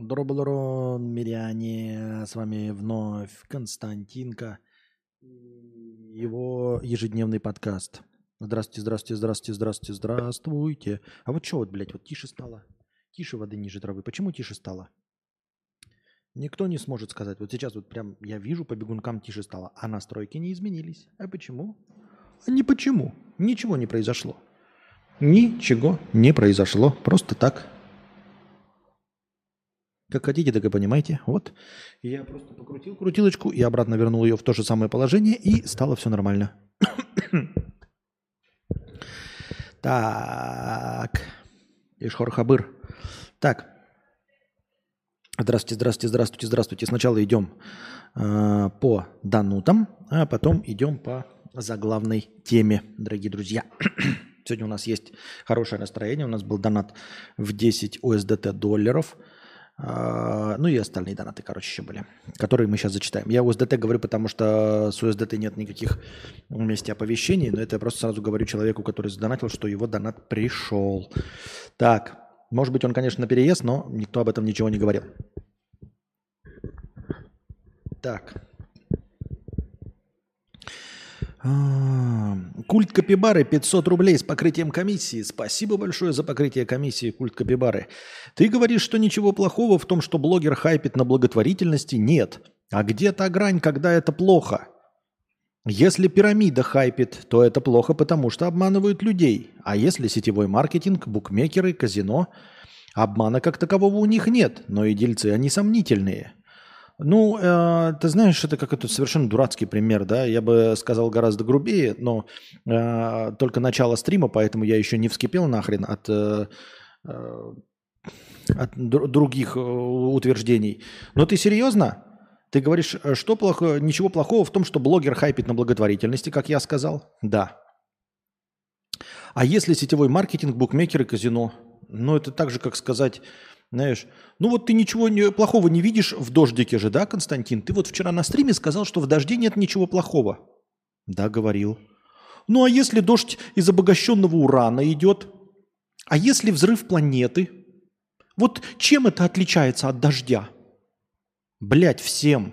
Доброго миряне, с вами вновь Константинка, его ежедневный подкаст. Здравствуйте, здравствуйте, здравствуйте, здравствуйте, здравствуйте. А вот что вот, блядь, вот тише стало? Тише воды ниже травы. Почему тише стало? Никто не сможет сказать. Вот сейчас вот прям я вижу по бегункам тише стало, а настройки не изменились. А почему? А не почему. Ничего не произошло. Ничего не произошло. Просто так. Как хотите, так и понимаете. Вот. Я просто покрутил крутилочку и обратно вернул ее в то же самое положение, и стало все нормально. так. Ишхор Хабыр. Так. Здравствуйте, здравствуйте, здравствуйте, здравствуйте. Сначала идем э, по данутам, а потом идем по заглавной теме, дорогие друзья. Сегодня у нас есть хорошее настроение. У нас был донат в 10 USDT долларов. А, ну и остальные донаты, короче, еще были, которые мы сейчас зачитаем. Я USDT говорю, потому что с USDT нет никаких вместе оповещений, но это я просто сразу говорю человеку, который задонатил, что его донат пришел. Так, может быть, он, конечно, на переезд, но никто об этом ничего не говорил. Так. А, культ Капибары 500 рублей с покрытием комиссии. Спасибо большое за покрытие комиссии, Культ Капибары. Ты говоришь, что ничего плохого в том, что блогер хайпит на благотворительности? Нет. А где та грань, когда это плохо? Если пирамида хайпит, то это плохо, потому что обманывают людей. А если сетевой маркетинг, букмекеры, казино, обмана как такового у них нет, но и дельцы они сомнительные – ну, э, ты знаешь, это как то совершенно дурацкий пример, да? Я бы сказал гораздо грубее, но э, только начало стрима, поэтому я еще не вскипел нахрен от, э, э от других э, утверждений. Но ты серьезно? Ты говоришь, э, что плохо, ничего плохого в том, что блогер хайпит на благотворительности, как я сказал? Да. А если сетевой маркетинг, букмекеры, казино? Ну, это так же, как сказать, знаешь, ну вот ты ничего плохого не видишь в дождике же, да, Константин? Ты вот вчера на стриме сказал, что в дожде нет ничего плохого. Да, говорил. Ну а если дождь из обогащенного урана идет? А если взрыв планеты? Вот чем это отличается от дождя? Блять, всем.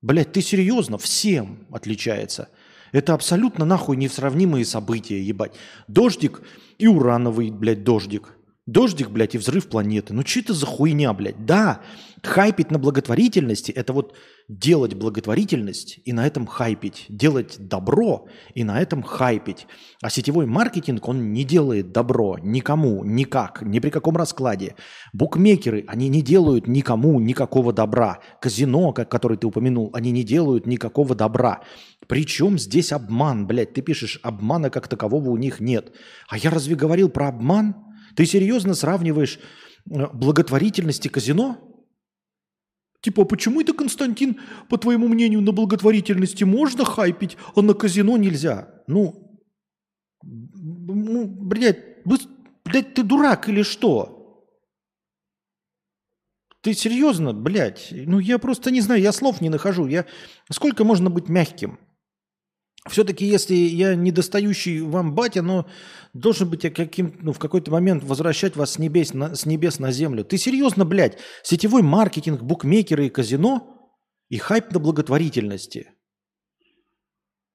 Блять, ты серьезно? Всем отличается. Это абсолютно нахуй несравнимые события, ебать. Дождик и урановый, блядь, дождик – Дождик, блядь, и взрыв планеты. Ну что это за хуйня, блядь? Да, хайпить на благотворительности – это вот делать благотворительность и на этом хайпить. Делать добро и на этом хайпить. А сетевой маркетинг, он не делает добро никому, никак, ни при каком раскладе. Букмекеры, они не делают никому никакого добра. Казино, как, который ты упомянул, они не делают никакого добра. Причем здесь обман, блядь? Ты пишешь, обмана как такового у них нет. А я разве говорил про обман? Ты серьезно сравниваешь э, благотворительность и казино? Типа, почему это, Константин, по твоему мнению, на благотворительности можно хайпить, а на казино нельзя? Ну, ну блядь, блядь, ты дурак или что? Ты серьезно, блядь? Ну, я просто не знаю, я слов не нахожу. Я... Сколько можно быть мягким? Все-таки, если я недостающий вам батя, но должен быть я каким, ну, в какой-то момент возвращать вас с небес, на, с небес на землю. Ты серьезно, блядь? Сетевой маркетинг, букмекеры и казино и хайп на благотворительности.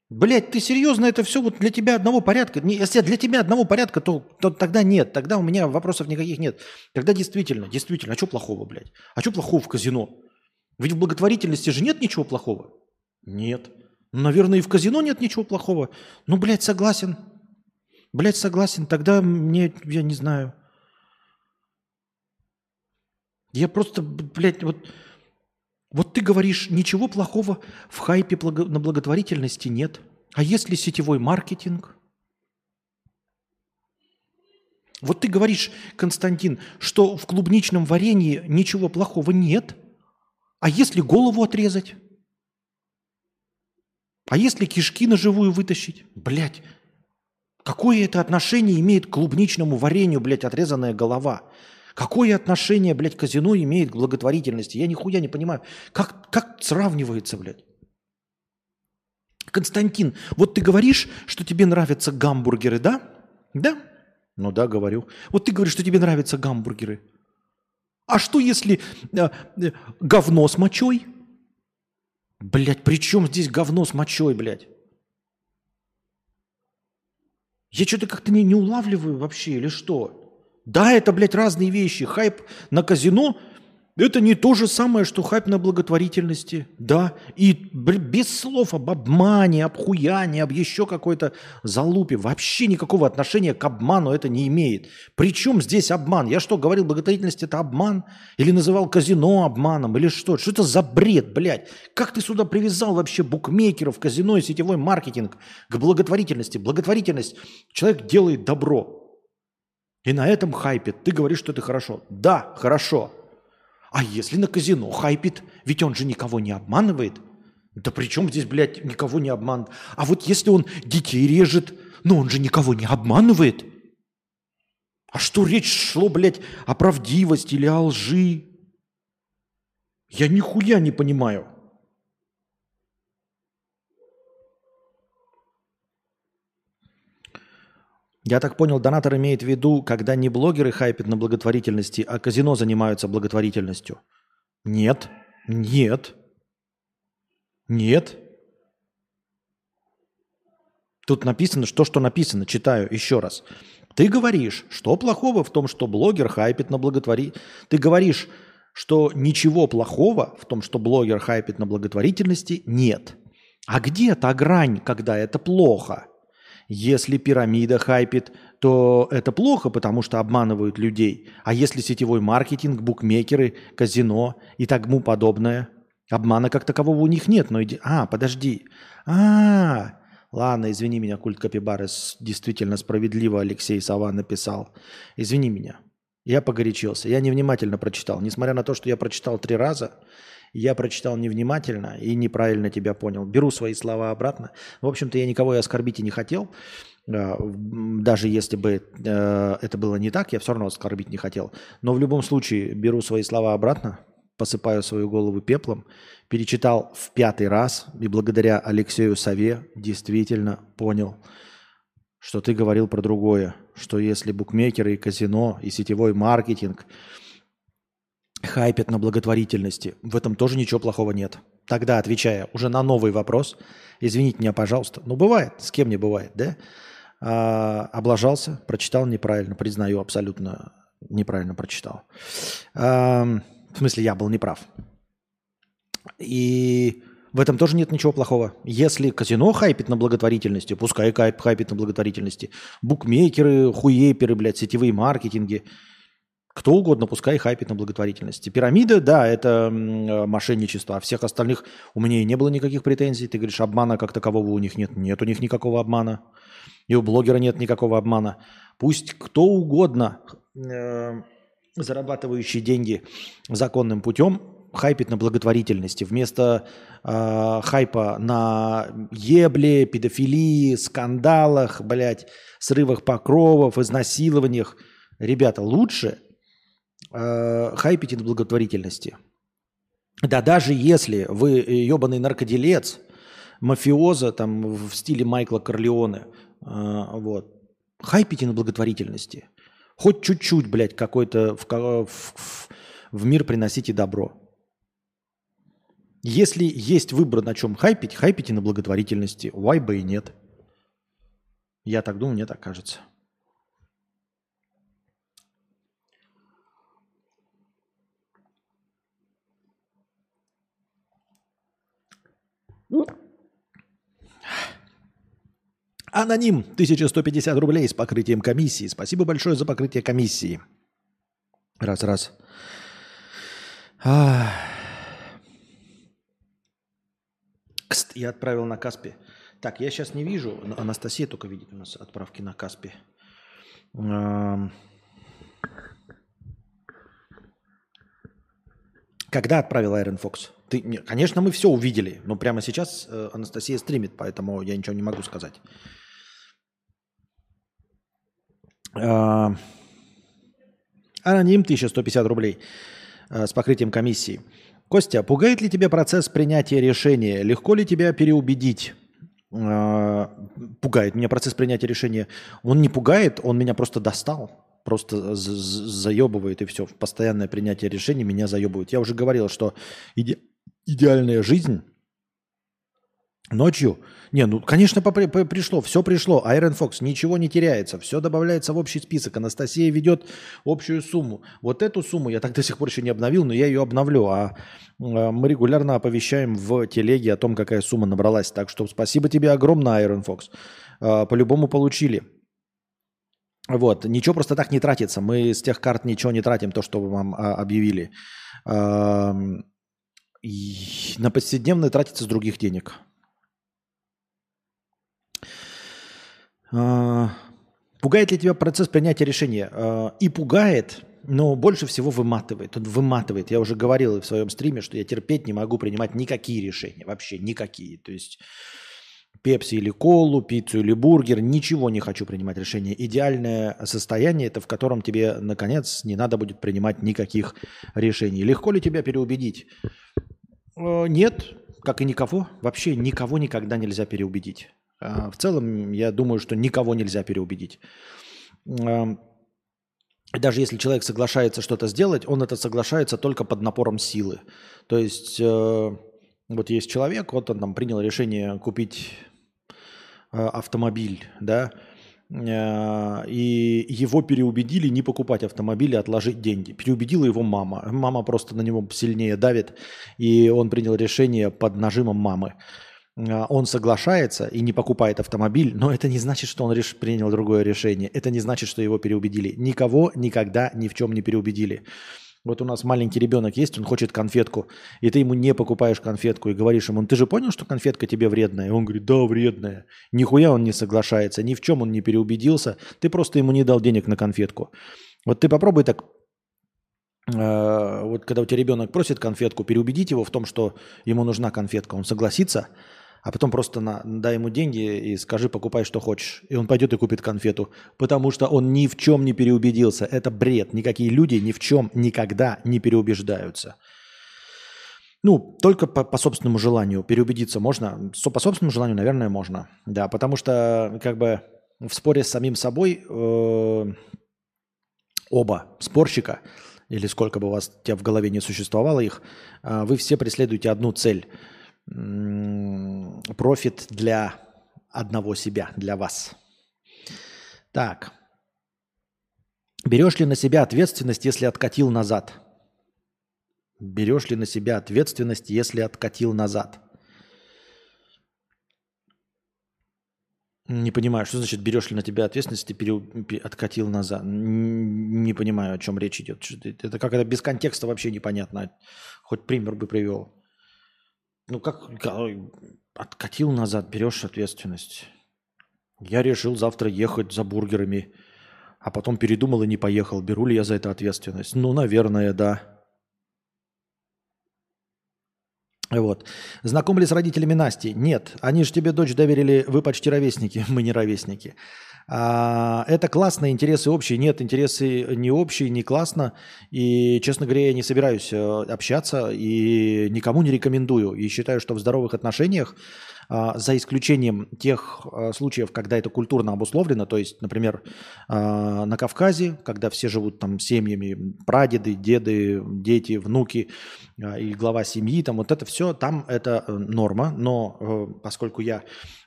Блядь, ты серьезно это все вот для тебя одного порядка? Если для тебя одного порядка, то, то тогда нет. Тогда у меня вопросов никаких нет. Тогда действительно, действительно, а что плохого, блядь? А что плохого в казино? Ведь в благотворительности же нет ничего плохого. Нет. Наверное, и в казино нет ничего плохого. Ну, блядь, согласен. Блядь, согласен. Тогда мне, я не знаю. Я просто, блядь, вот, вот ты говоришь, ничего плохого в хайпе на благотворительности нет. А если сетевой маркетинг? Вот ты говоришь, Константин, что в клубничном варенье ничего плохого нет. А если голову отрезать? А если кишки на живую вытащить? Блять, какое это отношение имеет к клубничному варенью, блядь, отрезанная голова? Какое отношение, блядь, казино имеет к благотворительности? Я нихуя не понимаю. Как, как сравнивается, блядь? Константин, вот ты говоришь, что тебе нравятся гамбургеры, да? Да? Ну да, говорю. Вот ты говоришь, что тебе нравятся гамбургеры. А что если э, э, говно с мочой? Блять, при чем здесь говно с мочой, блядь? Я что-то как-то не, не улавливаю вообще или что? Да, это, блядь, разные вещи. Хайп на казино это не то же самое, что хайп на благотворительности. Да, и без слов об обмане, об хуяне, об еще какой-то залупе. Вообще никакого отношения к обману это не имеет. Причем здесь обман? Я что, говорил, благотворительность это обман? Или называл казино обманом? Или что? Что это за бред, блядь? Как ты сюда привязал вообще букмекеров, казино и сетевой маркетинг к благотворительности? Благотворительность. Человек делает добро. И на этом хайпит. Ты говоришь, что это хорошо. Да, хорошо. А если на казино хайпит? Ведь он же никого не обманывает. Да при чем здесь, блядь, никого не обманывает? А вот если он детей режет, но он же никого не обманывает. А что речь шло, блядь, о правдивости или о лжи? Я нихуя не понимаю. Я так понял, донатор имеет в виду, когда не блогеры хайпят на благотворительности, а казино занимаются благотворительностью. Нет, нет, нет. Тут написано, что что написано, читаю еще раз. Ты говоришь, что плохого в том, что блогер хайпит на благотворительности. Ты говоришь, что ничего плохого в том, что блогер хайпит на благотворительности, нет. А где та грань, когда это плохо? Если пирамида хайпит, то это плохо, потому что обманывают людей. А если сетевой маркетинг, букмекеры, казино и тому подобное, обмана как такового у них нет. Но иди... А, подожди. А, ладно, извини меня, культ Капибары, действительно справедливо Алексей Сова написал. Извини меня. Я погорячился. Я невнимательно прочитал. Несмотря на то, что я прочитал три раза, я прочитал невнимательно и неправильно тебя понял. Беру свои слова обратно. В общем-то, я никого и оскорбить и не хотел. Э, даже если бы э, это было не так, я все равно оскорбить не хотел. Но в любом случае беру свои слова обратно, посыпаю свою голову пеплом, перечитал в пятый раз и благодаря Алексею Сове действительно понял, что ты говорил про другое, что если букмекеры и казино и сетевой маркетинг – хайпят на благотворительности. В этом тоже ничего плохого нет. Тогда, отвечая уже на новый вопрос, извините меня, пожалуйста, ну бывает, с кем не бывает, да? А, облажался, прочитал неправильно, признаю, абсолютно неправильно прочитал. А, в смысле, я был неправ. И в этом тоже нет ничего плохого. Если казино хайпит на благотворительности, пускай хайп, хайпит на благотворительности. Букмекеры, хуеперы, блядь, сетевые маркетинги – кто угодно, пускай хайпит на благотворительности. Пирамида, да, это мошенничество, а всех остальных у меня и не было никаких претензий. Ты говоришь, обмана как такового у них нет. Нет у них никакого обмана. И у блогера нет никакого обмана. Пусть кто угодно, э, зарабатывающий деньги законным путем, хайпит на благотворительности. Вместо э, хайпа на ебле, педофилии, скандалах, блядь, срывах покровов, изнасилованиях. Ребята, лучше э, хайпите на благотворительности. Да даже если вы ебаный наркоделец, мафиоза там в стиле Майкла Корлеоне, э, вот, хайпите на благотворительности. Хоть чуть-чуть, блядь, какой-то в, в, в мир приносите добро. Если есть выбор, на чем хайпить, хайпите на благотворительности. Why бы и нет. Я так думаю, мне так кажется. Аноним 1150 рублей с покрытием комиссии. Спасибо большое за покрытие комиссии. Раз, раз. Кст, я отправил на Каспи. Так, я сейчас не вижу. Анастасия только видит у нас отправки на Каспи. Когда отправил Айрон Фокс? Ты, конечно, мы все увидели, но прямо сейчас э, Анастасия стримит, поэтому я ничего не могу сказать. Э, аноним 1150 рублей э, с покрытием комиссии. Костя, пугает ли тебя процесс принятия решения? Легко ли тебя переубедить? Э, пугает меня процесс принятия решения. Он не пугает, он меня просто достал. Просто заебывает и все. Постоянное принятие решений меня заебывает. Я уже говорил, что иде идеальная жизнь Ночью? Не, ну, конечно, попри, по, пришло, все пришло. Iron Fox, ничего не теряется, все добавляется в общий список. Анастасия ведет общую сумму. Вот эту сумму я так до сих пор еще не обновил, но я ее обновлю. А, а мы регулярно оповещаем в телеге о том, какая сумма набралась. Так что спасибо тебе огромное, Iron Fox. А, по-любому получили. Вот, ничего просто так не тратится. Мы с тех карт ничего не тратим, то, что вам а, объявили. А, на повседневное тратится с других денег. А, пугает ли тебя процесс принятия решения? А, и пугает, но больше всего выматывает. Он выматывает. Я уже говорил в своем стриме, что я терпеть не могу принимать никакие решения. Вообще никакие. То есть пепси или колу, пиццу или бургер. Ничего не хочу принимать решения. Идеальное состояние – это в котором тебе, наконец, не надо будет принимать никаких решений. Легко ли тебя переубедить? А, нет, как и никого. Вообще никого никогда нельзя переубедить. А, в целом, я думаю, что никого нельзя переубедить. Даже если человек соглашается что-то сделать, он это соглашается только под напором силы. То есть, э, вот есть человек, вот он там принял решение купить э, автомобиль, да, э, и его переубедили не покупать автомобиль, а отложить деньги. Переубедила его мама. Мама просто на него сильнее давит, и он принял решение под нажимом мамы. А, он соглашается и не покупает автомобиль, но это не значит, что он реш... принял другое решение. Это не значит, что его переубедили. Никого никогда ни в чем не переубедили. Вот у нас маленький ребенок есть, он хочет конфетку, и ты ему не покупаешь конфетку и говоришь ему, ты же понял, что конфетка тебе вредная? И он говорит, да, вредная. Нихуя он не соглашается, ни в чем он не переубедился, ты просто ему не дал денег на конфетку. Вот ты попробуй так э, вот когда у тебя ребенок просит конфетку, переубедить его в том, что ему нужна конфетка, он согласится – а потом просто на, дай ему деньги и скажи, покупай, что хочешь. И он пойдет и купит конфету, потому что он ни в чем не переубедился. Это бред. Никакие люди ни в чем никогда не переубеждаются. Ну, только по, по собственному желанию переубедиться можно. По собственному желанию, наверное, можно. Да, потому что как бы в споре с самим собой э, оба спорщика, или сколько бы у вас тебя в голове не существовало их, э, вы все преследуете одну цель – профит для одного себя, для вас. Так. Берешь ли на себя ответственность, если откатил назад? Берешь ли на себя ответственность, если откатил назад? Не понимаю, что значит берешь ли на тебя ответственность и пере... откатил назад. Не понимаю, о чем речь идет. Это как это без контекста вообще непонятно. Хоть пример бы привел. Ну как, откатил назад, берешь ответственность. Я решил завтра ехать за бургерами, а потом передумал и не поехал. Беру ли я за это ответственность? Ну, наверное, да. Вот. Знакомы ли с родителями Насти? Нет. Они же тебе дочь доверили, вы почти ровесники, мы не ровесники. А, это классно, интересы общие. Нет, интересы не общие, не классно. И, честно говоря, я не собираюсь э, общаться и никому не рекомендую. И считаю, что в здоровых отношениях, а, за исключением тех э, случаев, когда это культурно обусловлено, то есть, например, а, на Кавказе, когда все живут там семьями, прадеды, деды, дети, внуки и глава семьи, там вот это все, там это э, норма. Но поскольку я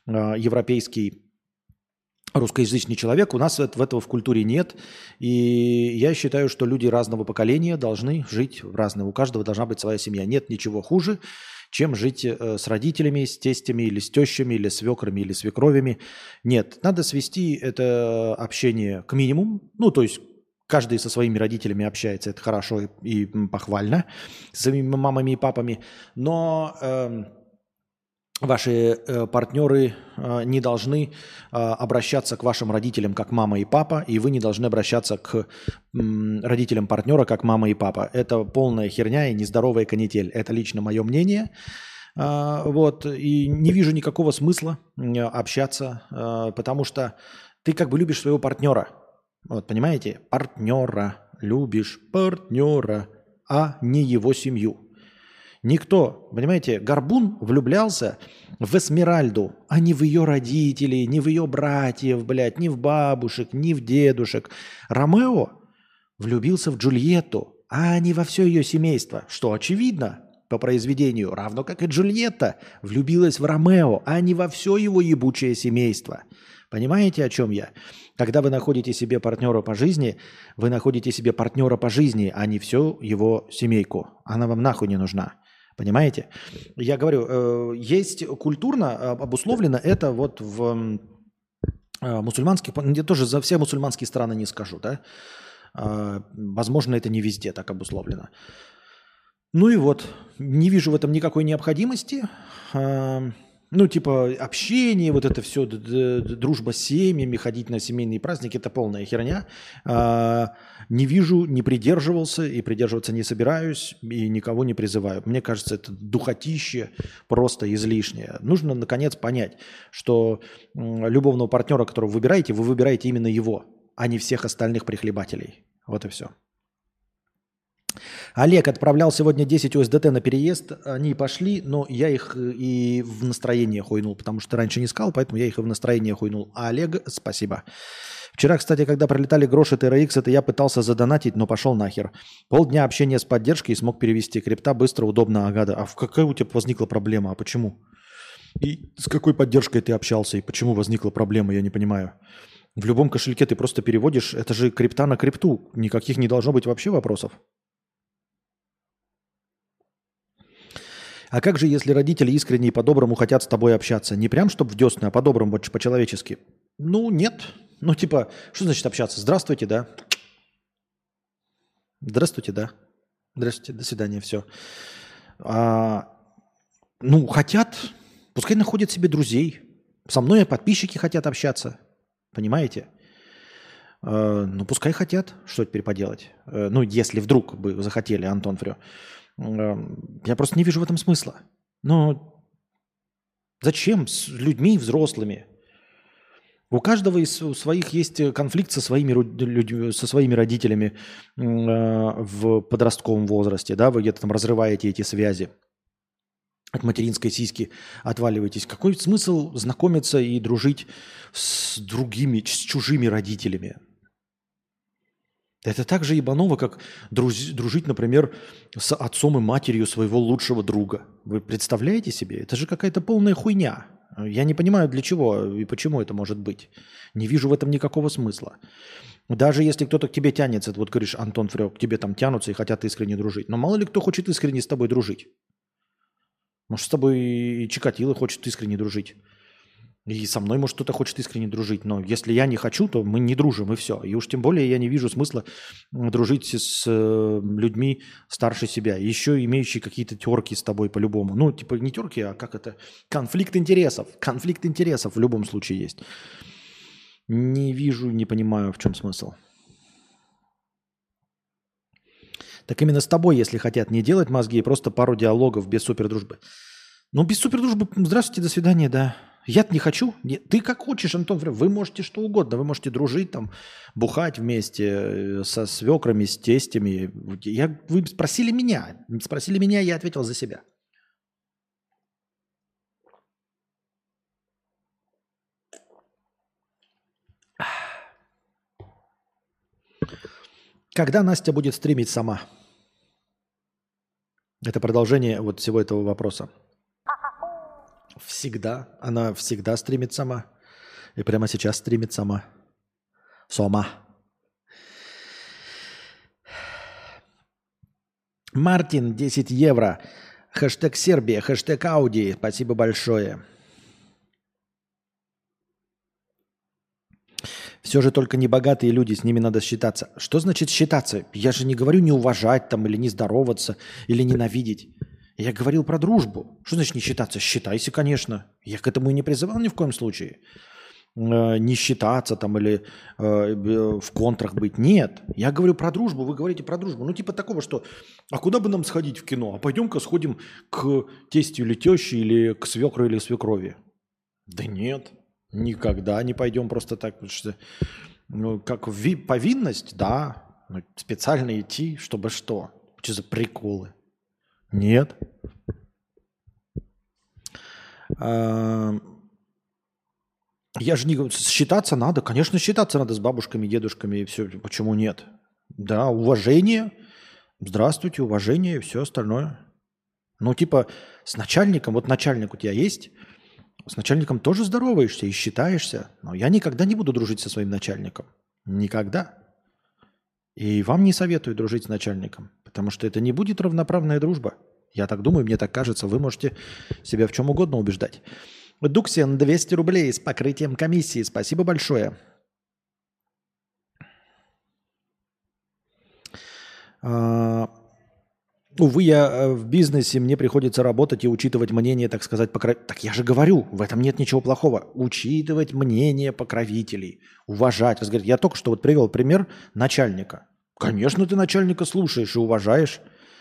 европейский русскоязычный человек, у нас этого в культуре нет. И я считаю, что люди разного поколения должны жить в разном. У каждого должна быть своя семья. Нет ничего хуже, чем жить э, с родителями, с тестями или с тещами, или свекрами, или свекровями. Нет, надо свести это общение к минимуму. Ну, то есть каждый со своими родителями общается, это хорошо и, и похвально, с своими мамами и папами. Но... Э, ваши э, партнеры э, не должны э, обращаться к вашим родителям как мама и папа, и вы не должны обращаться к родителям партнера как мама и папа. Это полная херня и нездоровая канитель. Это лично мое мнение. Э, вот, и не вижу никакого смысла э, общаться, э, потому что ты как бы любишь своего партнера. Вот, понимаете? Партнера. Любишь партнера, а не его семью. Никто, понимаете, Горбун влюблялся в Эсмеральду, а не в ее родителей, не в ее братьев, блядь, не в бабушек, не в дедушек. Ромео влюбился в Джульетту, а не во все ее семейство, что очевидно по произведению, равно как и Джульетта влюбилась в Ромео, а не во все его ебучее семейство. Понимаете, о чем я? Когда вы находите себе партнера по жизни, вы находите себе партнера по жизни, а не всю его семейку. Она вам нахуй не нужна. Понимаете? Я говорю, э, есть культурно обусловлено это вот в э, мусульманских, я тоже за все мусульманские страны не скажу, да? Возможно, это не везде так обусловлено. Ну и вот, не вижу в этом никакой необходимости. Ну, типа, общение, вот это все, дружба с семьями, ходить на семейные праздники, это полная херня. А, не вижу, не придерживался и придерживаться не собираюсь, и никого не призываю. Мне кажется, это духотище просто излишнее. Нужно, наконец, понять, что любовного партнера, которого вы выбираете, вы выбираете именно его, а не всех остальных прихлебателей. Вот и все. Олег отправлял сегодня 10 USDT на переезд. Они пошли, но я их э, и в настроение хуйнул, потому что раньше не сказал, поэтому я их и в настроение хуйнул. А Олег, спасибо. Вчера, кстати, когда пролетали гроши TRX, это я пытался задонатить, но пошел нахер. Полдня общения с поддержкой и смог перевести. Крипта быстро, удобно, агада. А в какая у тебя возникла проблема? А почему? И с какой поддержкой ты общался? И почему возникла проблема? Я не понимаю. В любом кошельке ты просто переводишь. Это же крипта на крипту. Никаких не должно быть вообще вопросов. А как же, если родители искренне и по-доброму хотят с тобой общаться? Не прям, чтобы в десны, а по-доброму, по-человечески? Ну, нет. Ну, типа, что значит общаться? Здравствуйте, да? Здравствуйте, да? Здравствуйте, до свидания, все. А, ну, хотят, пускай находят себе друзей. Со мной подписчики хотят общаться. Понимаете? А, ну, пускай хотят. Что теперь поделать? А, ну, если вдруг бы захотели, Антон Фрё. Я просто не вижу в этом смысла. Но зачем с людьми взрослыми? У каждого из своих есть конфликт со своими, людьми, со своими родителями э, в подростковом возрасте. Да? Вы где-то там разрываете эти связи. От материнской сиськи отваливаетесь. Какой смысл знакомиться и дружить с другими, с чужими родителями? Это так же ебаново, как дружить, например, с отцом и матерью своего лучшего друга. Вы представляете себе? Это же какая-то полная хуйня. Я не понимаю, для чего и почему это может быть. Не вижу в этом никакого смысла. Даже если кто-то к тебе тянется, вот говоришь, Антон Фрёк, к тебе там тянутся и хотят искренне дружить. Но мало ли кто хочет искренне с тобой дружить. Может, с тобой и Чикатило хочет искренне дружить. И со мной, может, кто-то хочет искренне дружить, но если я не хочу, то мы не дружим, и все. И уж тем более я не вижу смысла дружить с людьми старше себя, еще имеющие какие-то терки с тобой по-любому. Ну, типа не терки, а как это? Конфликт интересов. Конфликт интересов в любом случае есть. Не вижу, не понимаю, в чем смысл. Так именно с тобой, если хотят не делать мозги, просто пару диалогов без супердружбы. Ну, без супердружбы, здравствуйте, до свидания, да. Я не хочу. Ты как хочешь, Антон. Вы можете что угодно. Вы можете дружить, там, бухать вместе э, со свекрами, с тестями. Я, вы спросили меня. Спросили меня, я ответил за себя. Когда Настя будет стримить сама? Это продолжение вот всего этого вопроса. Всегда. Она всегда стримит сама. И прямо сейчас стримит сама. Сома. Мартин, 10 евро. Хэштег Сербия, хэштег Ауди. Спасибо большое. Все же только небогатые люди, с ними надо считаться. Что значит считаться? Я же не говорю не уважать там, или не здороваться, или ненавидеть. Я говорил про дружбу. Что значит не считаться? Считайся, конечно. Я к этому и не призывал ни в коем случае. Э, не считаться там или э, в контрах быть. Нет. Я говорю про дружбу, вы говорите про дружбу. Ну, типа такого, что а куда бы нам сходить в кино? А пойдем-ка сходим к тестю или теще, или к свекру или свекрови. Да нет, никогда не пойдем просто так. Потому что, ну, как ви- повинность, да, специально идти, чтобы что? Что за приколы? Нет. А, я же не считаться надо, конечно, считаться надо с бабушками, дедушками и все. Почему нет? Да, уважение. Здравствуйте, уважение и все остальное. Ну, типа, с начальником, вот начальник у тебя есть, с начальником тоже здороваешься и считаешься. Но я никогда не буду дружить со своим начальником. Никогда. И вам не советую дружить с начальником, потому что это не будет равноправная дружба. Я так думаю, мне так кажется. Вы можете себя в чем угодно убеждать. Дуксен, 200 рублей с покрытием комиссии. Спасибо большое. А, увы, я э, в бизнесе, мне приходится работать и учитывать мнение, так сказать, покровителей. Так я же говорю, в этом нет ничего плохого. Учитывать мнение покровителей, уважать. Я только что вот привел пример начальника. Конечно, ты начальника слушаешь и уважаешь.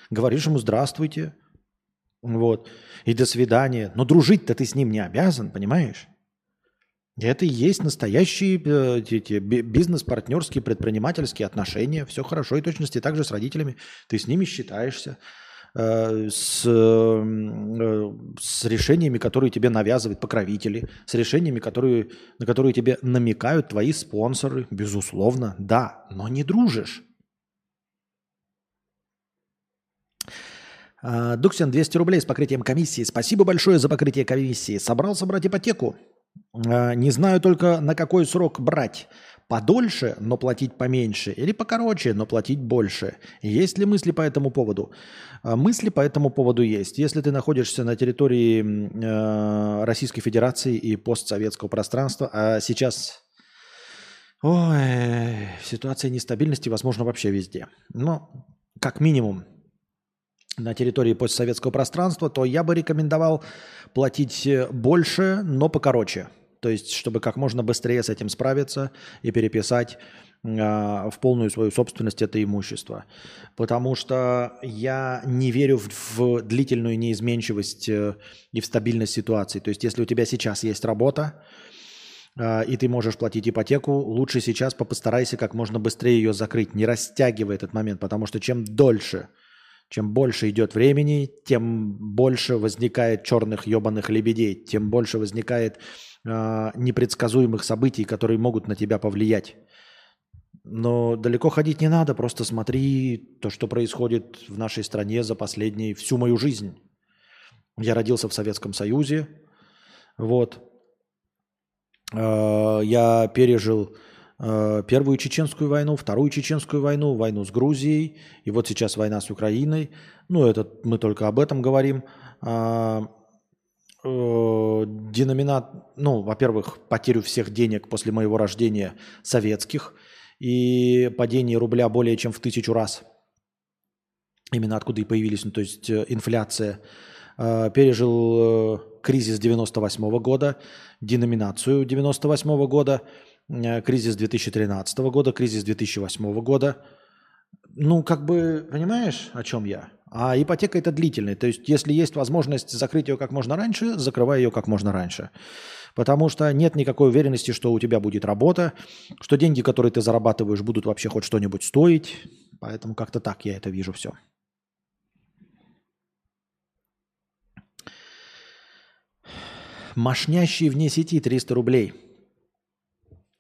Говоришь ему «здравствуйте», вот, и «до свидания». Но дружить-то ты с ним не обязан, понимаешь? Это и есть настоящие э, эти, бизнес-партнерские, предпринимательские отношения. Все хорошо. И точности также с родителями. Ты с ними считаешься. Э, с, э, с решениями, которые тебе навязывают покровители. С решениями, которые, на которые тебе намекают твои спонсоры. Безусловно, да. Но не дружишь. А, Дуксин, 200 рублей с покрытием комиссии. Спасибо большое за покрытие комиссии. Собрался брать ипотеку. А, не знаю только, на какой срок брать. Подольше, но платить поменьше. Или покороче, но платить больше. Есть ли мысли по этому поводу? А, мысли по этому поводу есть. Если ты находишься на территории Российской Федерации и постсоветского пространства, а сейчас Ой, ситуация нестабильности, возможно, вообще везде. Но, как минимум, на территории постсоветского пространства, то я бы рекомендовал платить э, больше, но покороче. То есть, чтобы как можно быстрее с этим справиться и переписать э, в полную свою собственность это имущество. Потому что я не верю в, в длительную неизменчивость э, и в стабильность ситуации. То есть, если у тебя сейчас есть работа, э, и ты можешь платить ипотеку, лучше сейчас постарайся как можно быстрее ее закрыть, не растягивай этот момент, потому что чем дольше – чем больше идет времени, тем больше возникает черных ебаных лебедей, тем больше возникает э, непредсказуемых событий, которые могут на тебя повлиять. Но далеко ходить не надо, просто смотри то, что происходит в нашей стране за последние всю мою жизнь. Я родился в Советском Союзе, вот. Э, я пережил первую чеченскую войну, вторую чеченскую войну, войну с Грузией, и вот сейчас война с Украиной. Ну, это мы только об этом говорим. А, э, деноминат, ну, во-первых, потерю всех денег после моего рождения советских и падение рубля более чем в тысячу раз. Именно откуда и появились, ну, то есть э, инфляция. Пережил кризис 98 -го года, деноминацию 98 -го года – Э, кризис 2013 года, кризис 2008 года. Ну, как бы, понимаешь, о чем я? А ипотека это длительная. То есть, если есть возможность закрыть ее как можно раньше, закрывай ее как можно раньше. Потому что нет никакой уверенности, что у тебя будет работа, что деньги, которые ты зарабатываешь, будут вообще хоть что-нибудь стоить. Поэтому как-то так я это вижу все. Мошнящий вне сети 300 рублей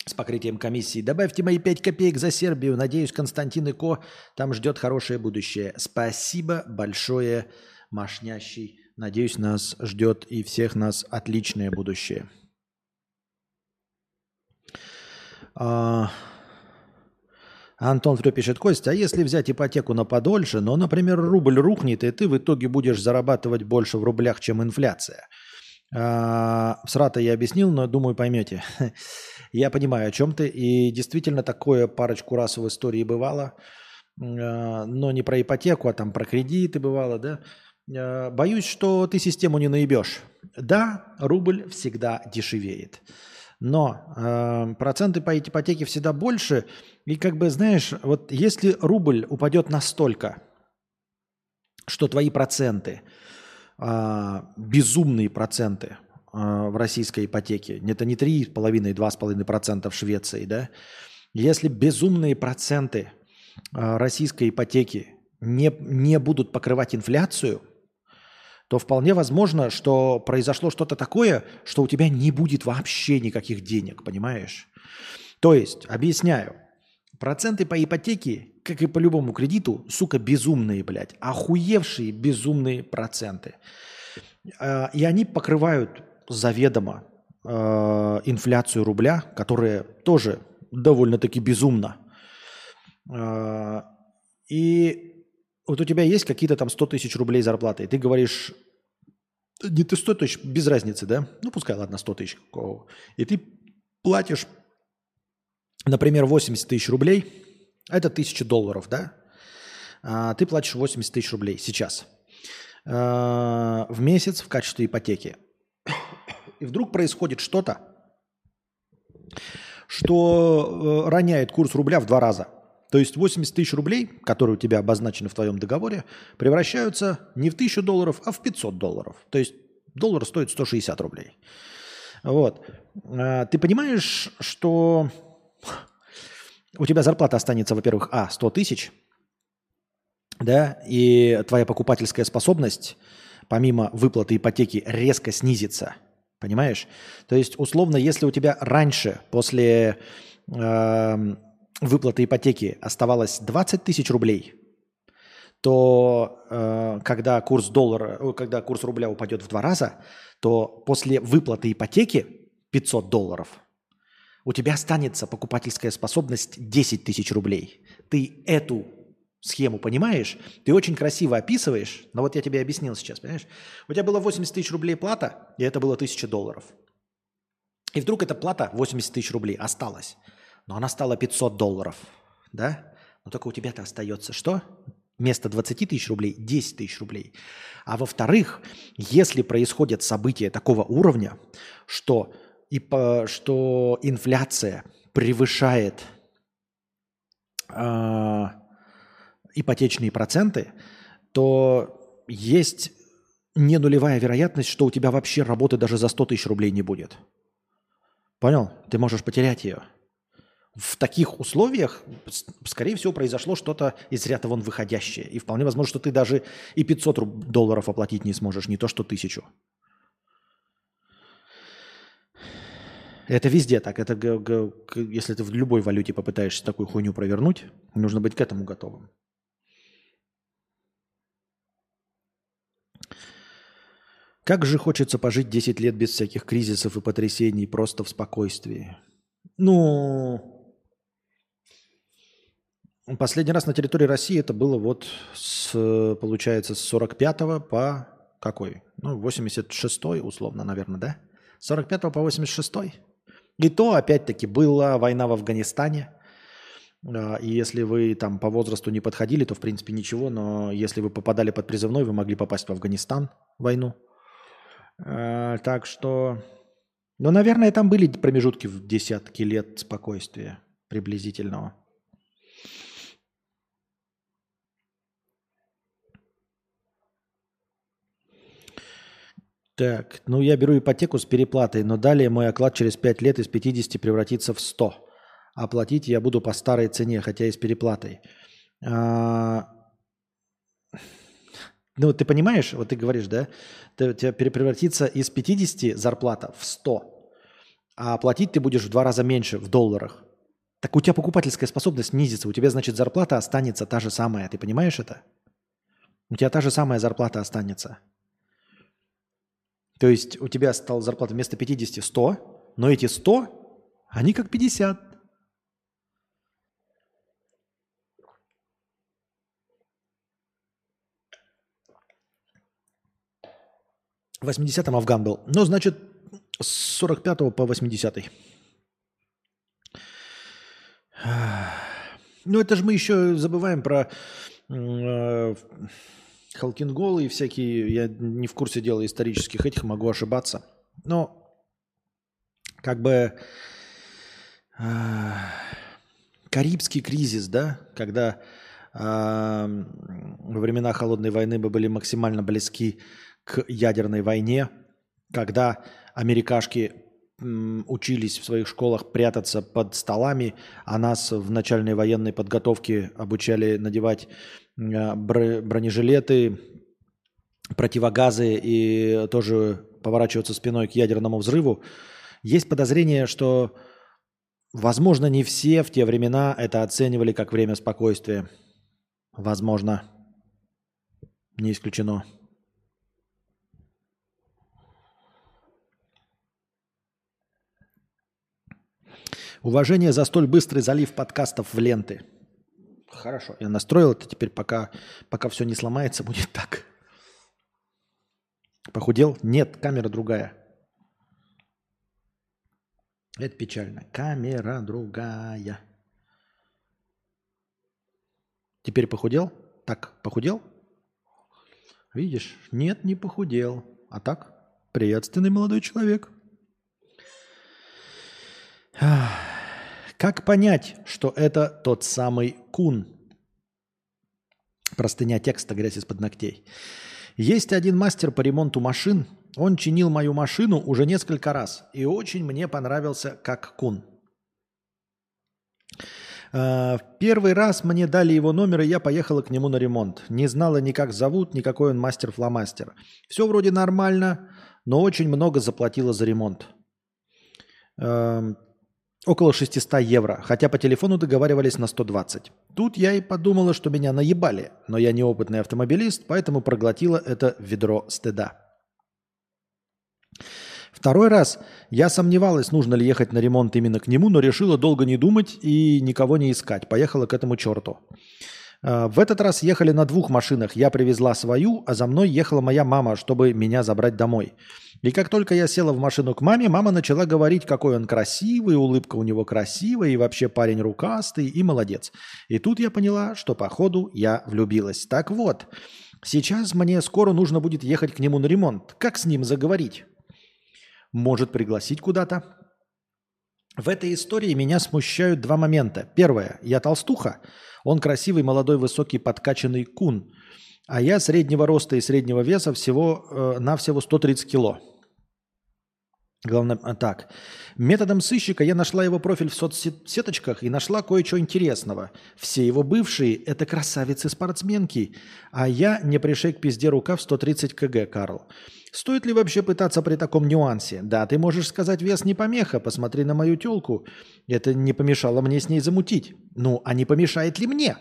с покрытием комиссии. Добавьте мои 5 копеек за Сербию. Надеюсь, Константин и Ко там ждет хорошее будущее. Спасибо большое, мошнящий. Надеюсь, нас ждет и всех нас отличное будущее. А... Антон Фрё пишет, Костя, а если взять ипотеку на подольше, но, например, рубль рухнет, и ты в итоге будешь зарабатывать больше в рублях, чем инфляция? А, срата я объяснил, но думаю, поймете. Я понимаю, о чем ты. И действительно такое парочку раз в истории бывало. А, но не про ипотеку, а там про кредиты бывало, да. А, боюсь, что ты систему не наебешь. Да, рубль всегда дешевеет. Но э, проценты по ипотеке всегда больше. И как бы, знаешь, вот если рубль упадет настолько, что твои проценты, безумные проценты, а, в российской ипотеке. Это не 3,5-2,5% в Швеции, да? Если безумные проценты а, российской ипотеки не, не будут покрывать инфляцию, то вполне возможно, что произошло что-то такое, что у тебя не будет вообще никаких денег, понимаешь? То есть, объясняю, проценты по ипотеке, как и по любому кредиту, сука, безумные, блядь, охуевшие безумные проценты. А, и они покрывают заведомо а, инфляцию рубля, которая тоже довольно-таки безумна. А, и вот у тебя есть какие-то там 100 тысяч рублей зарплаты, и ты говоришь, не ты 100 тысяч, без разницы, да? Ну, пускай, ладно, 100 тысяч. И ты платишь, например, 80 тысяч рублей, это 1000 долларов, да? А ты платишь 80 тысяч рублей сейчас а, в месяц в качестве ипотеки. И вдруг происходит что-то, что э, роняет курс рубля в два раза. То есть 80 тысяч рублей, которые у тебя обозначены в твоем договоре, превращаются не в 1000 долларов, а в 500 долларов. То есть доллар стоит 160 рублей. Вот. А, ты понимаешь, что у тебя зарплата останется, во-первых, а, 100 тысяч, да, и твоя покупательская способность, помимо выплаты ипотеки, резко снизится – Понимаешь? То есть, условно, если у тебя раньше, после э, выплаты ипотеки, оставалось 20 тысяч рублей, то э, когда курс доллара, когда курс рубля упадет в два раза, то после выплаты ипотеки 500 долларов у тебя останется покупательская способность 10 тысяч рублей. Ты эту схему понимаешь, ты очень красиво описываешь, но вот я тебе объяснил сейчас, понимаешь? У тебя было 80 тысяч рублей плата, и это было 1000 долларов. И вдруг эта плата 80 тысяч рублей осталась, но она стала 500 долларов, да? Но только у тебя-то остается что? Вместо 20 тысяч рублей 10 тысяч рублей. А во-вторых, если происходят события такого уровня, что, и по, что инфляция превышает э, ипотечные проценты, то есть не нулевая вероятность, что у тебя вообще работы даже за 100 тысяч рублей не будет. Понял? Ты можешь потерять ее. В таких условиях, скорее всего, произошло что-то из ряда вон выходящее. И вполне возможно, что ты даже и 500 долларов оплатить не сможешь, не то что тысячу. Это везде так. Это если ты в любой валюте попытаешься такую хуйню провернуть, нужно быть к этому готовым. Как же хочется пожить 10 лет без всяких кризисов и потрясений, просто в спокойствии. Ну, последний раз на территории России это было вот с, получается, с 45 по какой? Ну, 86 условно, наверное, да? С 45 по 86 И то, опять-таки, была война в Афганистане. А, и если вы там по возрасту не подходили, то, в принципе, ничего. Но если вы попадали под призывной, вы могли попасть в Афганистан, войну. Э, так что, ну, наверное, там были промежутки в десятки лет спокойствия приблизительного. Так, ну я беру ипотеку с переплатой, но далее мой оклад через 5 лет из 50 превратится в 100. Оплатить я буду по старой цене, хотя и с переплатой. А, ну, ты понимаешь, вот ты говоришь, да, ты, тебя превратится из 50 зарплата в 100, а платить ты будешь в два раза меньше в долларах. Так у тебя покупательская способность снизится, у тебя, значит, зарплата останется та же самая. Ты понимаешь это? У тебя та же самая зарплата останется. То есть у тебя стала зарплата вместо 50 100, но эти 100, они как 50. В 80-м Афган был. Ну, значит, с 45 по 80 -й. Ну, это же мы еще забываем про э, Халкинголы и всякие, я не в курсе дела исторических этих, могу ошибаться. Но как бы э, Карибский кризис, да, когда э, во времена Холодной войны мы были максимально близки к ядерной войне, когда америкашки учились в своих школах прятаться под столами, а нас в начальной военной подготовке обучали надевать а, бронежилеты, противогазы и тоже поворачиваться спиной к ядерному взрыву, есть подозрение, что, возможно, не все в те времена это оценивали как время спокойствия. Возможно. Не исключено. Уважение за столь быстрый залив подкастов в ленты. Хорошо, я настроил это теперь, пока, пока все не сломается, будет так. Похудел? Нет, камера другая. Это печально. Камера другая. Теперь похудел? Так, похудел? Видишь? Нет, не похудел. А так, приветственный молодой человек. Как понять, что это тот самый кун? Простыня текста «Грязь из-под ногтей». Есть один мастер по ремонту машин. Он чинил мою машину уже несколько раз. И очень мне понравился как кун. А, первый раз мне дали его номер, и я поехала к нему на ремонт. Не знала ни как зовут, ни какой он мастер-фломастер. Все вроде нормально, но очень много заплатила за ремонт. Около 600 евро, хотя по телефону договаривались на 120. Тут я и подумала, что меня наебали, но я неопытный автомобилист, поэтому проглотила это ведро стыда. Второй раз я сомневалась, нужно ли ехать на ремонт именно к нему, но решила долго не думать и никого не искать. Поехала к этому черту. А, в этот раз ехали на двух машинах. Я привезла свою, а за мной ехала моя мама, чтобы меня забрать домой. И как только я села в машину к маме, мама начала говорить, какой он красивый, улыбка у него красивая, и вообще парень рукастый и молодец. И тут я поняла, что походу я влюбилась. Так вот, сейчас мне скоро нужно будет ехать к нему на ремонт. Как с ним заговорить? Может пригласить куда-то? В этой истории меня смущают два момента. Первое. Я толстуха. Он красивый, молодой, высокий, подкачанный кун. А я среднего роста и среднего веса всего э, на всего 130 кило. Главное, а, так. Методом сыщика я нашла его профиль в соцсеточках и нашла кое-что интересного. Все его бывшие – это красавицы-спортсменки, а я не пришей к пизде рука в 130 кг, Карл. Стоит ли вообще пытаться при таком нюансе? Да, ты можешь сказать, вес не помеха, посмотри на мою телку. Это не помешало мне с ней замутить. Ну, а не помешает ли мне?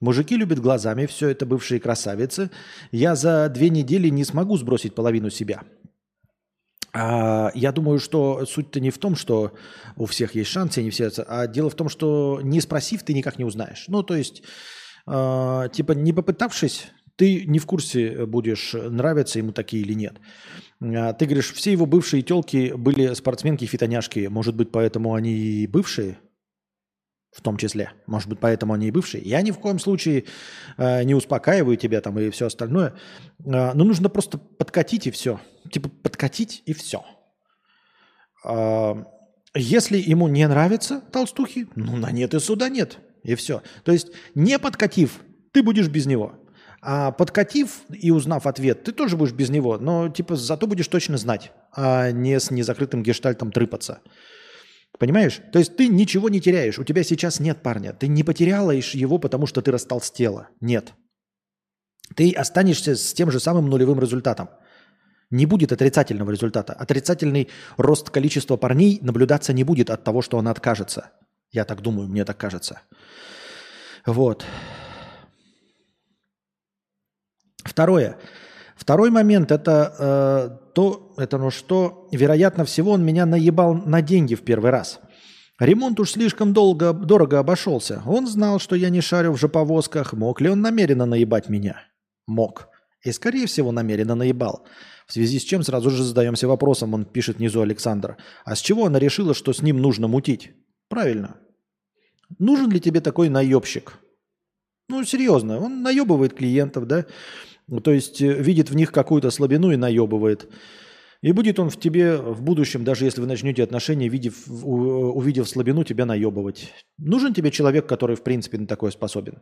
Мужики любят глазами, все это бывшие красавицы. Я за две недели не смогу сбросить половину себя. А, я думаю, что суть-то не в том, что у всех есть шансы, не все, а дело в том, что не спросив, ты никак не узнаешь. Ну, то есть, э, типа, не попытавшись, ты не в курсе будешь, нравятся ему такие или нет. А, ты говоришь, все его бывшие телки были спортсменки, фитоняшки. Может быть, поэтому они и бывшие? В том числе. Может быть, поэтому они и бывшие. Я ни в коем случае э, не успокаиваю тебя там и все остальное. Э, но нужно просто подкатить и все. Типа подкатить и все. Э, если ему не нравятся толстухи, ну на нет и суда нет. И все. То есть не подкатив, ты будешь без него. А подкатив и узнав ответ, ты тоже будешь без него. Но типа зато будешь точно знать, а не с незакрытым гештальтом трыпаться. Понимаешь? То есть ты ничего не теряешь. У тебя сейчас нет парня. Ты не потеряешь его, потому что ты растолстела. Нет. Ты останешься с тем же самым нулевым результатом. Не будет отрицательного результата. Отрицательный рост количества парней наблюдаться не будет от того, что он откажется. Я так думаю, мне так кажется. Вот. Второе. Второй момент это э, то, это ну что, вероятно всего, он меня наебал на деньги в первый раз. Ремонт уж слишком долго, дорого обошелся. Он знал, что я не шарю в жоповозках. Мог ли он намеренно наебать меня? Мог. И, скорее всего, намеренно наебал. В связи с чем сразу же задаемся вопросом, он пишет внизу Александр. А с чего она решила, что с ним нужно мутить? Правильно. Нужен ли тебе такой наебщик? Ну, серьезно, он наебывает клиентов, да? Ну, то есть э, видит в них какую-то слабину и наебывает. И будет он в тебе в будущем, даже если вы начнете отношения, видев, увидев слабину, тебя наебывать. Нужен тебе человек, который в принципе на такое способен.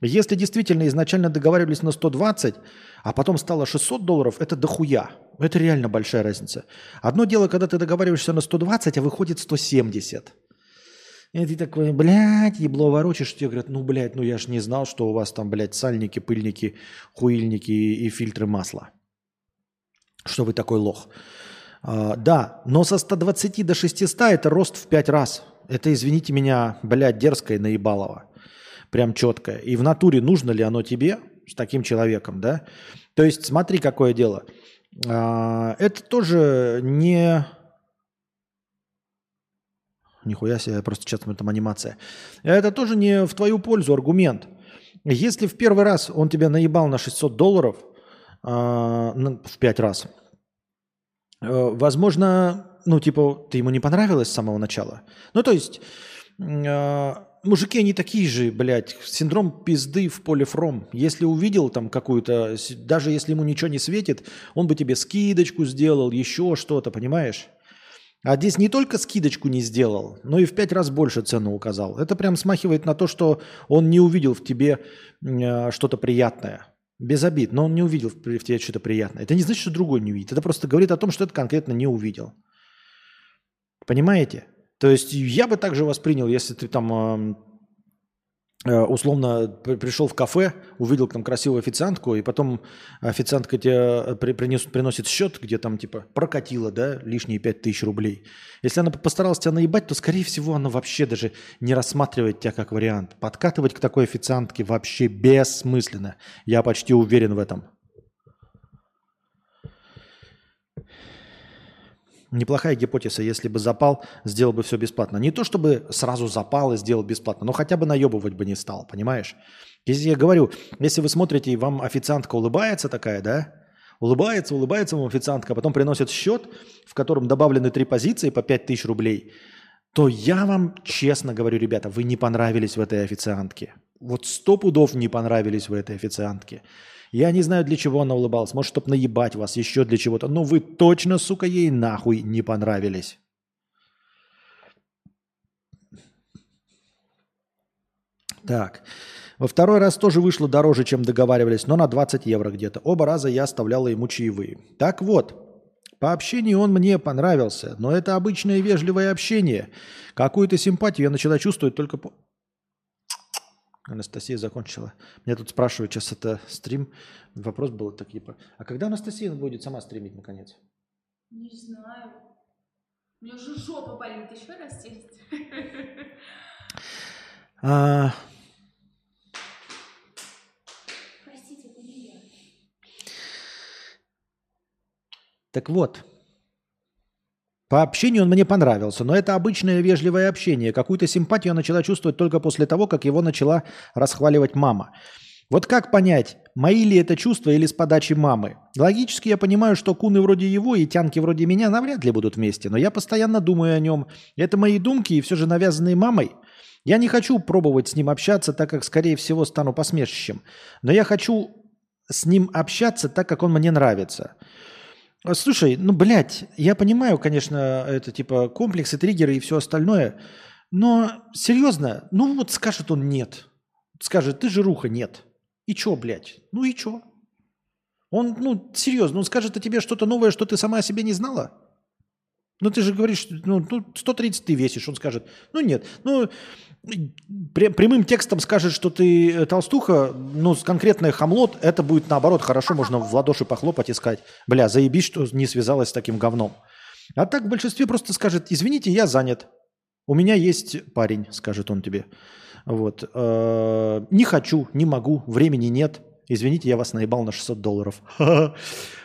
Если действительно изначально договаривались на 120, а потом стало 600 долларов, это дохуя. Это реально большая разница. Одно дело, когда ты договариваешься на 120, а выходит 170. И ты такой, блядь, ебло ворочишь, тебе говорят, ну, блядь, ну я ж не знал, что у вас там, блядь, сальники, пыльники, хуильники и фильтры масла. Что вы такой лох. А, да, но со 120 до 600 это рост в 5 раз. Это, извините меня, блядь, дерзкое наебалово. Прям четкое. И в натуре нужно ли оно тебе с таким человеком, да? То есть смотри, какое дело. А, это тоже не Нихуя себе, просто сейчас там анимация. Это тоже не в твою пользу аргумент. Если в первый раз он тебя наебал на 600 долларов, э, в 5 раз, э, возможно, ну, типа, ты ему не понравилась с самого начала. Ну, то есть, э, мужики, они такие же, блядь, синдром пизды в поле фром. Если увидел там какую-то, даже если ему ничего не светит, он бы тебе скидочку сделал, еще что-то, понимаешь? А здесь не только скидочку не сделал, но и в пять раз больше цену указал. Это прям смахивает на то, что он не увидел в тебе э, что-то приятное. Без обид, но он не увидел в тебе что-то приятное. Это не значит, что другой не увидит. Это просто говорит о том, что это конкретно не увидел. Понимаете? То есть я бы также воспринял, если ты там Э, условно пришел в кафе, увидел там красивую официантку, и потом официантка тебе э, принес, приносит счет, где там типа прокатила, да, лишние 5000 рублей. Если она постаралась тебя наебать, то, скорее всего, она вообще даже не рассматривает тебя как вариант. Подкатывать к такой официантке вообще бессмысленно. Я почти уверен в этом. Неплохая гипотеза, если бы запал, сделал бы все бесплатно. Не то чтобы сразу запал и сделал бесплатно, но хотя бы наебывать бы не стал, понимаешь? Если я говорю, если вы смотрите, и вам официантка улыбается такая, да, улыбается, улыбается вам официантка, а потом приносит счет, в котором добавлены три позиции по 5000 рублей, то я вам честно говорю, ребята, вы не понравились в этой официантке. Вот сто пудов не понравились в этой официантке. Я не знаю, для чего она улыбалась. Может, чтобы наебать вас, еще для чего-то. Но вы точно, сука, ей нахуй не понравились. Так. Во второй раз тоже вышло дороже, чем договаривались, но на 20 евро где-то. Оба раза я оставляла ему чаевые. Так вот, по общению он мне понравился, но это обычное вежливое общение. Какую-то симпатию я начала чувствовать только по... Анастасия закончила. Меня тут спрашивают, сейчас это стрим. Вопрос был так типа, а когда Анастасия будет сама стримить наконец? Не знаю. У меня уже жопа болит. Еще раз сесть. А... Простите, это не я. Так вот, по общению он мне понравился, но это обычное вежливое общение. Какую-то симпатию я начала чувствовать только после того, как его начала расхваливать мама. Вот как понять, мои ли это чувства или с подачи мамы? Логически я понимаю, что куны вроде его и тянки вроде меня навряд ли будут вместе, но я постоянно думаю о нем. Это мои думки и все же навязанные мамой. Я не хочу пробовать с ним общаться, так как, скорее всего, стану посмешищем. Но я хочу с ним общаться, так как он мне нравится. А, слушай, ну, блядь, я понимаю, конечно, это типа комплексы, триггеры и все остальное, но серьезно, ну вот скажет он нет. Скажет, ты же руха нет. И чё, блядь? Ну и чё? Он, ну, серьезно, он скажет о тебе что-то новое, что ты сама о себе не знала? Ну, ты же говоришь, ну, 130 ты весишь. Он скажет, ну, нет. Ну, прямым текстом скажет, что ты э, толстуха, ну, конкретное хамлот, это будет наоборот хорошо, можно в ладоши похлопать и сказать, бля, заебись, что не связалась с таким говном. А так в большинстве просто скажет, извините, я занят. У меня есть парень, скажет он тебе. Вот. Э, не хочу, не могу, времени нет. Извините, я вас наебал на 600 долларов.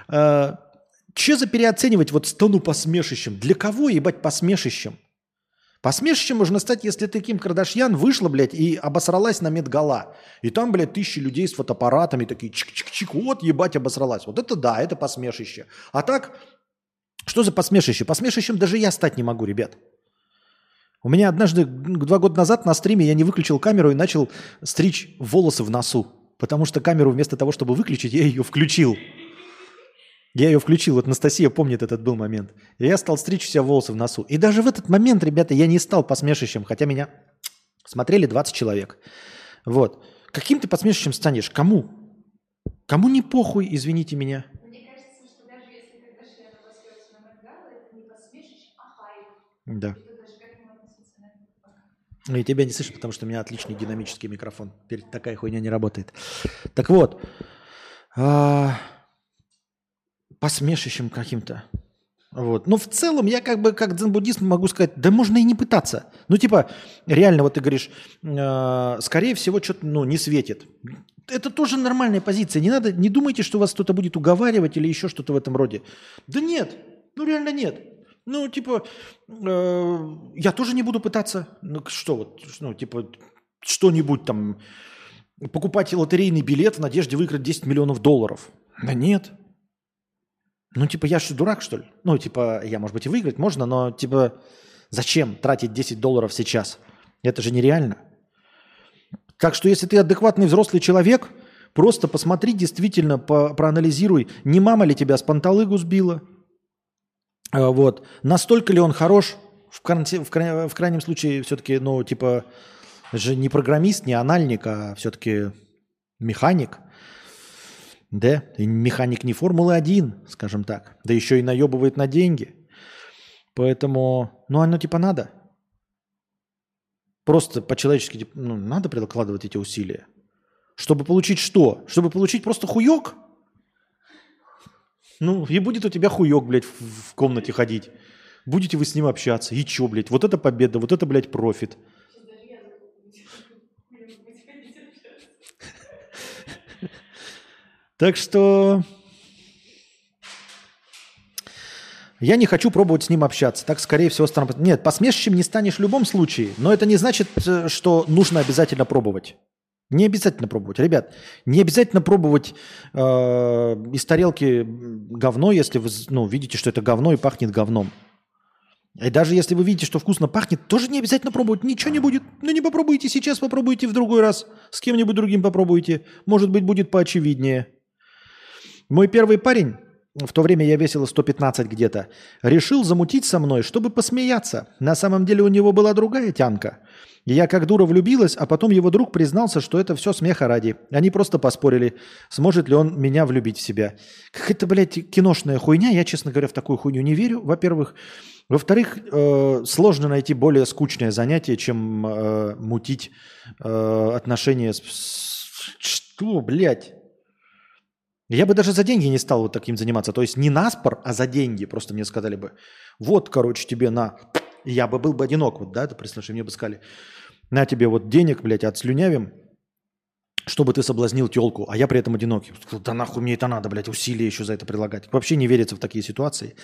Э, Че за переоценивать вот стану посмешищем? Для кого ебать посмешищем? Посмешищем можно стать, если ты Ким Кардашьян вышла, блядь, и обосралась на медгала. И там, блядь, тысячи людей с фотоаппаратами такие чик-чик-чик, вот ебать обосралась. Вот это да, это посмешище. А так, что за посмешище? Посмешищем даже я стать не могу, ребят. У меня однажды, два года назад на стриме я не выключил камеру и начал стричь волосы в носу. Потому что камеру вместо того, чтобы выключить, я ее включил. Я ее включил, вот Анастасия помнит этот был момент. И я стал стричь себя волосы в носу. И даже в этот момент, ребята, я не стал посмешищем, хотя меня смотрели 20 человек. Вот. Каким ты посмешищем станешь? Кому? Кому не похуй, извините меня? А. Да. Ну, и тебя не слышно, потому что у меня отличный динамический микрофон. Теперь такая хуйня не работает. Так вот, а, посмешищем каким-то. Вот. Но в целом я как бы как дзен-буддист могу сказать, да можно и не пытаться. Ну типа реально вот ты говоришь, э, скорее всего что-то ну, не светит. Это тоже нормальная позиция. Не надо, не думайте, что вас кто-то будет уговаривать или еще что-то в этом роде. Да нет, ну реально нет. Ну типа э, я тоже не буду пытаться. Ну что вот, ну типа что-нибудь там покупать лотерейный билет в надежде выиграть 10 миллионов долларов. Да нет, ну, типа, я что, дурак, что ли? Ну, типа, я, может быть, и выиграть можно, но, типа, зачем тратить 10 долларов сейчас? Это же нереально. Так что, если ты адекватный взрослый человек, просто посмотри, действительно, по проанализируй, не мама ли тебя с панталыгу сбила, а, вот, настолько ли он хорош, в, крайнем, в, крайнем, в крайнем случае, все-таки, ну, типа, же не программист, не анальник, а все-таки механик – да, и механик не Формулы-1, скажем так. Да еще и наебывает на деньги. Поэтому, ну оно типа надо. Просто по-человечески типа, ну, надо прикладывать эти усилия. Чтобы получить что? Чтобы получить просто хуёк? Ну, и будет у тебя хуёк, блядь, в, в комнате ходить. Будете вы с ним общаться. И чё, блядь, вот это победа, вот это, блядь, профит. Так что я не хочу пробовать с ним общаться. Так, скорее всего, стану... Нет, посмешищем не станешь в любом случае. Но это не значит, э, что нужно обязательно пробовать. Не обязательно пробовать. Ребят, не обязательно пробовать э, из тарелки говно, если вы ну, видите, что это говно и пахнет говном. И даже если вы видите, что вкусно пахнет, тоже не обязательно пробовать. Ничего не будет. Ну не попробуйте сейчас, попробуйте в другой раз. С кем-нибудь другим попробуйте. Может быть, будет поочевиднее. Мой первый парень, в то время я весила 115 где-то, решил замутить со мной, чтобы посмеяться. На самом деле у него была другая тянка. Я как дура влюбилась, а потом его друг признался, что это все смеха ради. Они просто поспорили, сможет ли он меня влюбить в себя. Какая-то, блядь, киношная хуйня. Я, честно говоря, в такую хуйню не верю, во-первых. Во-вторых, э, сложно найти более скучное занятие, чем э, мутить э, отношения с... Что, блядь? Я бы даже за деньги не стал вот таким заниматься. То есть не на спор, а за деньги. Просто мне сказали бы, вот, короче, тебе на... Я бы был бы одинок, вот, да, это представляешь, мне бы сказали, на тебе вот денег, блядь, отслюнявим, чтобы ты соблазнил телку, а я при этом одинокий. Да нахуй мне это надо, блядь, усилия еще за это прилагать. Вообще не верится в такие ситуации.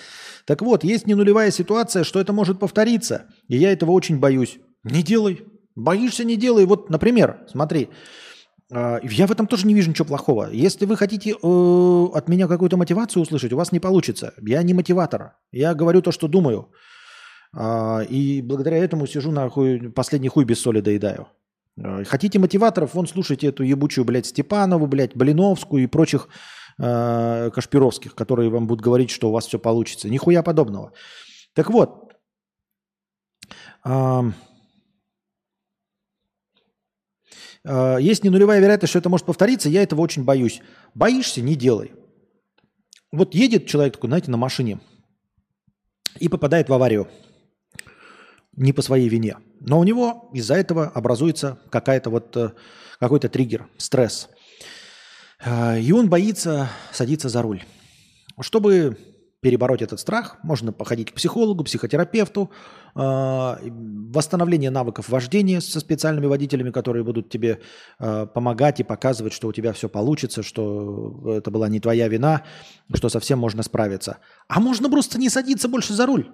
Так вот, есть не нулевая ситуация, что это может повториться. И я этого очень боюсь. Не делай. Боишься, не делай. Вот, например, смотри, я в этом тоже не вижу ничего плохого. Если вы хотите э, от меня какую-то мотивацию услышать, у вас не получится. Я не мотиватор. Я говорю то, что думаю. Э, и благодаря этому сижу на хуй, последний хуй без соли доедаю. Э, хотите мотиваторов, вон слушайте эту ебучую, блядь, Степанову, блядь, Блиновскую и прочих э, Кашпировских, которые вам будут говорить, что у вас все получится. Нихуя подобного. Так вот. Э, Э, есть не нулевая вероятность, что это может повториться, я этого очень боюсь. Боишься, не делай. Вот едет человек такой, знаете, на машине и попадает в аварию. Не по своей вине. Но у него из-за этого образуется какая-то вот, э, какой-то триггер, стресс. Э, и он боится садиться за руль. Чтобы перебороть этот страх, можно походить к психологу, психотерапевту, э, восстановление навыков вождения со специальными водителями, которые будут тебе э, помогать и показывать, что у тебя все получится, что это была не твоя вина, что совсем можно справиться. А можно просто не садиться больше за руль.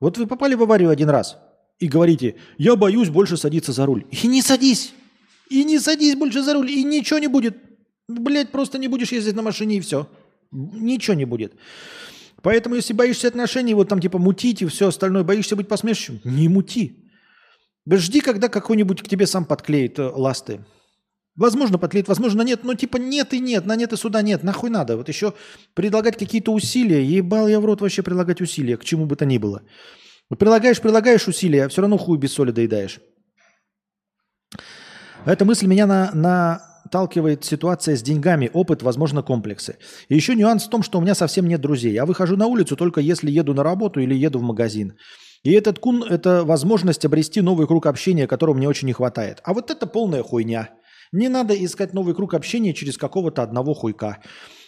Вот вы попали в аварию один раз и говорите, я боюсь больше садиться за руль. И не садись. И не садись больше за руль, и ничего не будет. Блять, просто не будешь ездить на машине и все. Ничего не будет. Поэтому, если боишься отношений, вот там типа мутить и все остальное, боишься быть посмешищем, не мути. Жди, когда какой-нибудь к тебе сам подклеит э, ласты. Возможно, подклеит, возможно, нет. Но типа нет и нет, на нет и сюда нет. Нахуй надо. Вот еще предлагать какие-то усилия. Ебал я в рот вообще предлагать усилия, к чему бы то ни было. Прилагаешь, прилагаешь усилия, а все равно хуй без соли доедаешь. Эта мысль меня на, на отталкивает ситуация с деньгами, опыт, возможно, комплексы. И еще нюанс в том, что у меня совсем нет друзей. Я выхожу на улицу только если еду на работу или еду в магазин. И этот кун – это возможность обрести новый круг общения, которого мне очень не хватает. А вот это полная хуйня. Не надо искать новый круг общения через какого-то одного хуйка.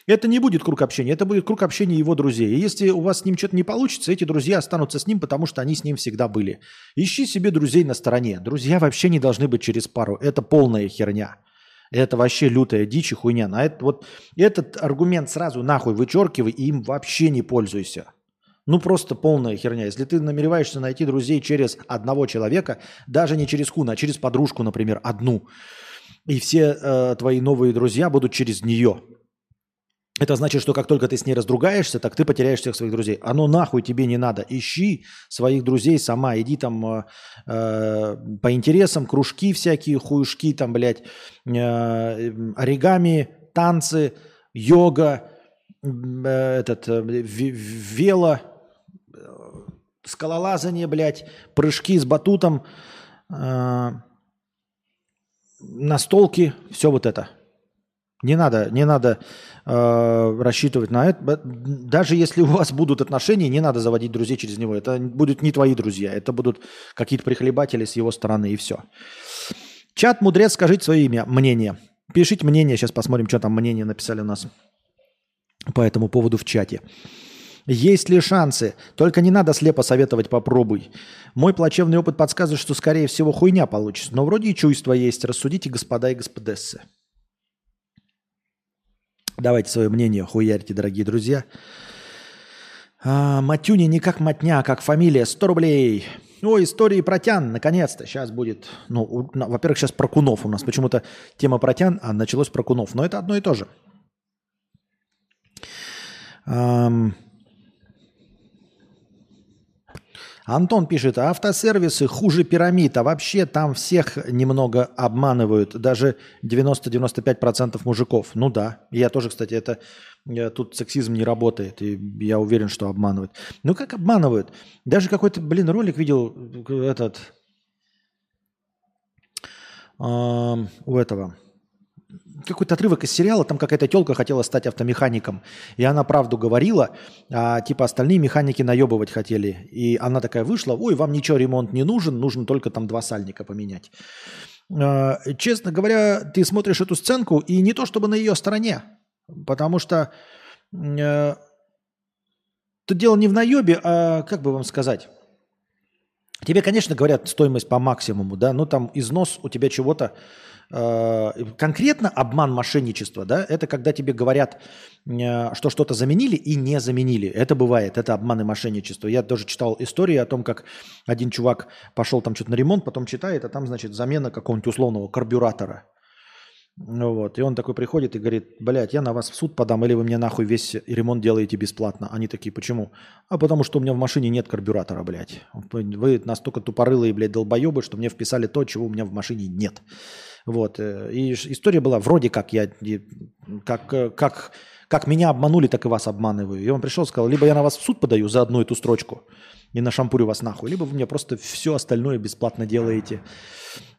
Это не будет круг общения, это будет круг общения его друзей. И если у вас с ним что-то не получится, эти друзья останутся с ним, потому что они с ним всегда были. Ищи себе друзей на стороне. Друзья вообще не должны быть через пару. Это полная херня. Это вообще лютая дичь и хуйня. На это, вот этот аргумент сразу нахуй вычеркивай и им вообще не пользуйся. Ну просто полная херня. Если ты намереваешься найти друзей через одного человека, даже не через хуна, а через подружку, например, одну, и все э, твои новые друзья будут через нее, это значит, что как только ты с ней раздругаешься, так ты потеряешь всех своих друзей. Оно нахуй тебе не надо. Ищи своих друзей сама. Иди там э, э, по интересам, кружки всякие, хуюшки там, блядь, э, оригами, танцы, йога, э, этот, э, вело, э, скалолазание, блядь, прыжки с батутом, э, настолки, все вот это – не надо, не надо э, рассчитывать на это. Даже если у вас будут отношения, не надо заводить друзей через него. Это будут не твои друзья, это будут какие-то прихлебатели с его стороны и все. Чат мудрец, скажите свое имя, мнение. Пишите мнение, сейчас посмотрим, что там мнение написали у нас по этому поводу в чате. Есть ли шансы? Только не надо слепо советовать, попробуй. Мой плачевный опыт подсказывает, что скорее всего хуйня получится. Но вроде и чувства есть. Рассудите, господа и господессы. Давайте свое мнение хуярьте, дорогие друзья. А, Матюни не как матня, а как фамилия. 100 рублей. О, истории про тян, наконец-то. Сейчас будет, ну, во-первых, сейчас про кунов у нас. Почему-то тема про тян, а началось про кунов. Но это одно и то же. Um, Антон пишет, автосервисы хуже пирамид, а вообще там всех немного обманывают, даже 90-95% мужиков. Ну да, я тоже, кстати, это э, тут сексизм не работает, и я уверен, что обманывают. Ну как обманывают? Даже какой-то, блин, ролик видел э, этот э, у этого какой-то отрывок из сериала, там какая-то телка хотела стать автомехаником, и она правду говорила, а типа остальные механики наебывать хотели. И она такая вышла, ой, вам ничего, ремонт не нужен, нужно только там два сальника поменять. А, честно говоря, ты смотришь эту сценку, и не то чтобы на ее стороне, потому что э, это дело не в наебе, а как бы вам сказать, Тебе, конечно, говорят стоимость по максимуму, да, но там износ у тебя чего-то конкретно обман мошенничества, да, это когда тебе говорят, э, что что-то заменили и не заменили. Это бывает, это обман и мошенничество. Я тоже читал истории о том, как один чувак пошел там что-то на ремонт, потом читает, а там, значит, замена какого-нибудь условного карбюратора. Ну вот, и он такой приходит и говорит, блядь, я на вас в суд подам, или вы мне нахуй весь ремонт делаете бесплатно. Они такие, почему? А потому что у меня в машине нет карбюратора, блядь. Вы настолько тупорылые, блядь, долбоебы, что мне вписали то, чего у меня в машине нет. Вот. Э, и история была вроде как я, как, э, как, как меня обманули, так и вас обманываю. И он пришел и сказал, либо я на вас в суд подаю за одну эту строчку и на шампурю вас нахуй, либо вы мне просто все остальное бесплатно делаете.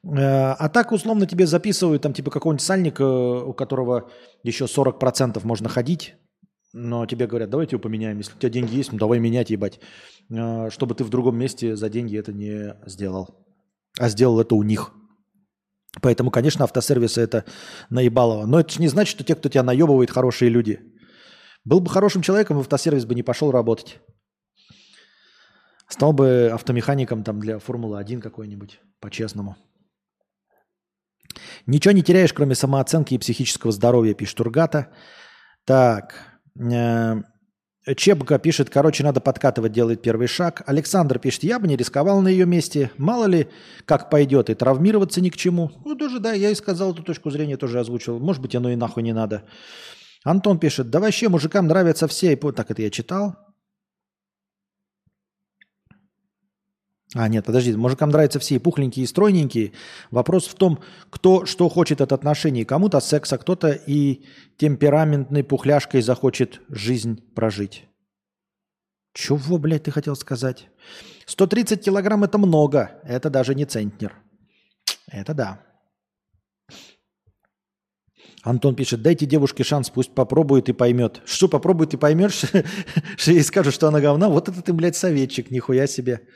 Э, а так условно тебе записывают там типа какого-нибудь сальника, у которого еще 40% можно ходить, но тебе говорят, давайте его поменяем. Если у тебя деньги есть, ну давай менять, ебать. Чтобы ты в другом месте за деньги это не сделал. А сделал это у них. Поэтому, конечно, автосервисы это наебалово. Но это же не значит, что те, кто тебя наебывает, хорошие люди. Был бы хорошим человеком, в автосервис бы не пошел работать. Стал бы автомехаником там для Формулы-1 какой-нибудь, по-честному. Ничего не теряешь, кроме самооценки и психического здоровья, пишет Тургата. Так. Э, Чебка пишет, короче, надо подкатывать, делает первый шаг. Александр пишет, я бы не рисковал на ее месте. Мало ли, как пойдет, и травмироваться ни к чему. Ну, тоже, да, я и сказал эту точку зрения, тоже озвучил. Может быть, оно и нахуй не надо. Антон пишет, да вообще мужикам нравятся все. И Так это я читал. А, нет, подожди, мужикам нравятся все и пухленькие, и стройненькие. Вопрос в том, кто что хочет от отношений. Кому-то секс, а кто-то и темпераментной пухляшкой захочет жизнь прожить. Чего, блядь, ты хотел сказать? 130 килограмм – это много. Это даже не центнер. Это да. Антон пишет, дайте девушке шанс, пусть попробует и поймет. Что попробует и поймешь, что ей скажут, что она говна? Вот это ты, блядь, советчик, нихуя себе.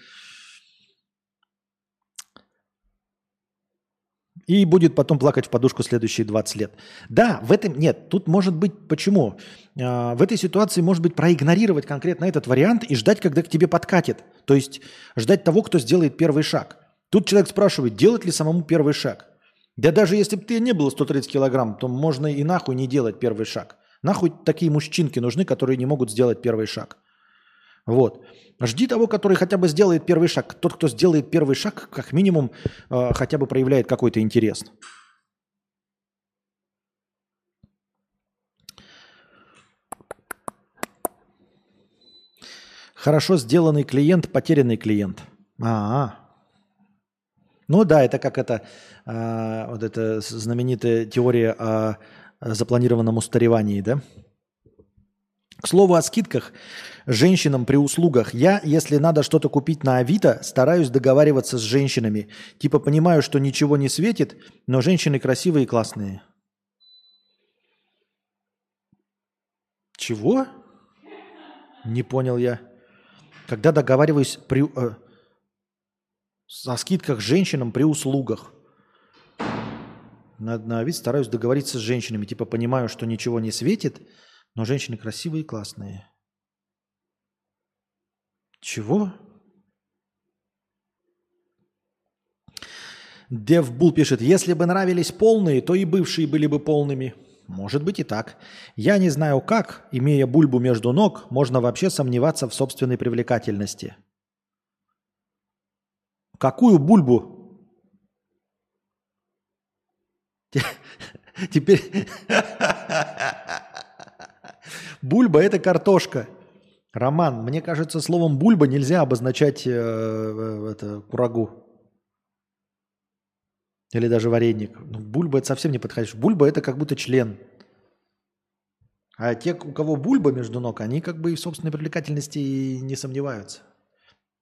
И будет потом плакать в подушку следующие 20 лет. Да, в этом нет. Тут может быть почему? А, в этой ситуации может быть проигнорировать конкретно этот вариант и ждать, когда к тебе подкатит. То есть ждать того, кто сделает первый шаг. Тут человек спрашивает, делать ли самому первый шаг. Да даже если бы ты не было 130 килограмм, то можно и нахуй не делать первый шаг. Нахуй такие мужчинки нужны, которые не могут сделать первый шаг. Вот. Жди того, который хотя бы сделает первый шаг. Тот, кто сделает первый шаг, как минимум, э, хотя бы проявляет какой-то интерес. Хорошо сделанный клиент, потерянный клиент. А, -а. Ну да, это как это, э, вот эта знаменитая теория о запланированном устаревании, да? К слову о скидках женщинам при услугах. Я, если надо что-то купить на Авито, стараюсь договариваться с женщинами. Типа понимаю, что ничего не светит, но женщины красивые и классные. Чего? Не понял я. Когда договариваюсь при, э, о скидках женщинам при услугах. На, на вид стараюсь договориться с женщинами. Типа понимаю, что ничего не светит, но женщины красивые и классные. Чего? Девбул пишет, если бы нравились полные, то и бывшие были бы полными. Может быть и так. Я не знаю как, имея бульбу между ног, можно вообще сомневаться в собственной привлекательности. Какую бульбу? Теперь... Бульба – это картошка. Роман, мне кажется, словом бульба нельзя обозначать э, э, это, курагу. Или даже вареник. Ну, бульба это совсем не подходит. Бульба это как будто член. А те, у кого бульба между ног, они как бы и в собственной привлекательности не сомневаются.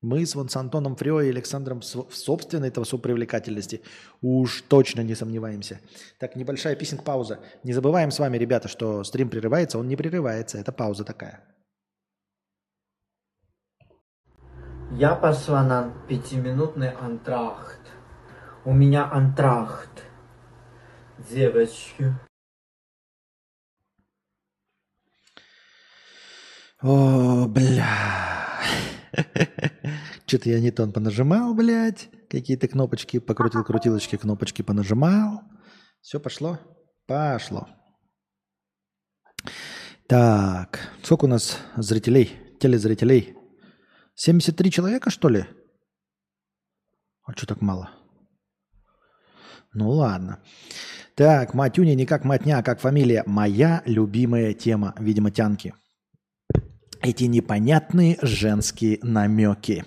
Мы с, вон, с Антоном Фрео и Александром в собственной этого привлекательности уж точно не сомневаемся. Так, небольшая писинг-пауза. Не забываем с вами, ребята, что стрим прерывается. Он не прерывается. Это пауза такая. Я пошла на пятиминутный антрахт. У меня антрахт. Девочки. О, бля. Что-то я не тон понажимал, блядь. Какие-то кнопочки покрутил, крутилочки, кнопочки понажимал. Все пошло? Пошло. Так, сколько у нас зрителей, телезрителей? 73 человека, что ли? А что так мало? Ну ладно. Так, Матюня не как Матня, а как фамилия. Моя любимая тема, видимо, тянки. Эти непонятные женские намеки.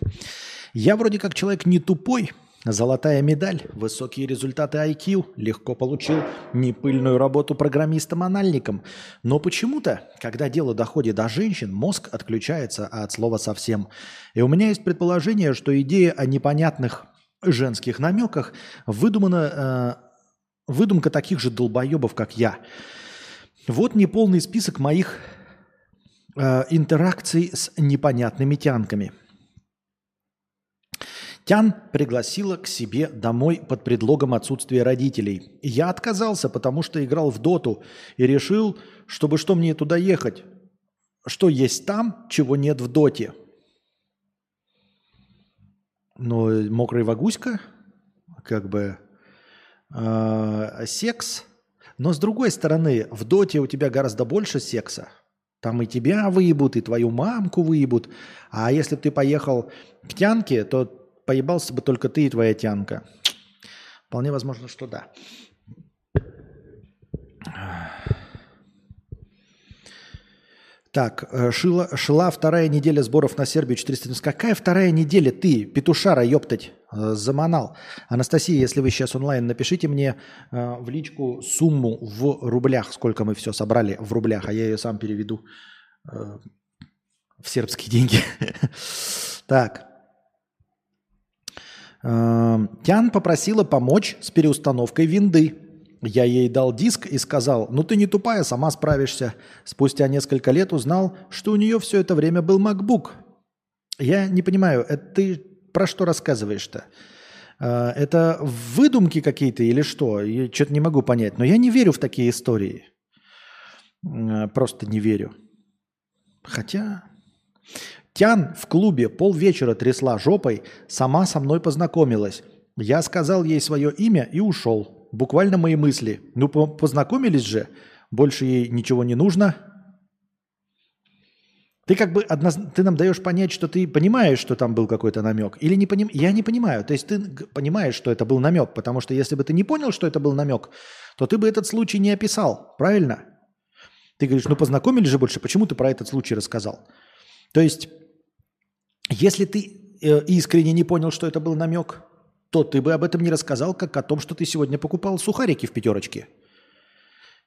Я вроде как человек не тупой, Золотая медаль, высокие результаты IQ, легко получил непыльную работу программистом-анальником. Но почему-то, когда дело доходит до женщин, мозг отключается от слова совсем. И у меня есть предположение, что идея о непонятных женских намеках выдумана, э, выдумка таких же долбоебов, как я. Вот неполный список моих э, интеракций с непонятными тянками – Тян пригласила к себе домой под предлогом отсутствия родителей. Я отказался, потому что играл в доту и решил, чтобы что мне туда ехать. Что есть там, чего нет в доте. Ну, мокрая вагуська, как бы э, секс. Но с другой стороны, в доте у тебя гораздо больше секса. Там и тебя выебут, и твою мамку выебут. А если ты поехал к тянке, то поебался бы только ты и твоя тянка. Вполне возможно, что да. Так, э, шила, шла вторая неделя сборов на Сербию 490. Какая вторая неделя ты, петушара, ёптать, э, заманал? Анастасия, если вы сейчас онлайн, напишите мне э, в личку сумму в рублях, сколько мы все собрали в рублях, а я ее сам переведу в сербские деньги. Так, Эм, Тян попросила помочь с переустановкой винды. Я ей дал диск и сказал, ну ты не тупая, сама справишься. Спустя несколько лет узнал, что у нее все это время был MacBook. Я не понимаю, это ты про что рассказываешь-то? А, Это выдумки какие-то или что? Я что-то не могу понять. Но я не верю в такие истории. М, Просто не верю. Хотя... Тян в клубе полвечера трясла жопой, сама со мной познакомилась. Я сказал ей свое имя и ушел. Буквально мои мысли. Ну, по- познакомились же. Больше ей ничего не нужно. Ты как бы одноз- ты нам даешь понять, что ты понимаешь, что там был какой-то намек, или не поним... Я не понимаю. То есть ты понимаешь, что это был намек, потому что если бы ты не понял, что это был намек, то ты бы этот случай не описал, правильно? Ты говоришь, ну познакомились же больше, почему ты про этот случай рассказал? То есть, если ты э, искренне не понял, что это был намек, то ты бы об этом не рассказал, как о том, что ты сегодня покупал сухарики в пятерочке.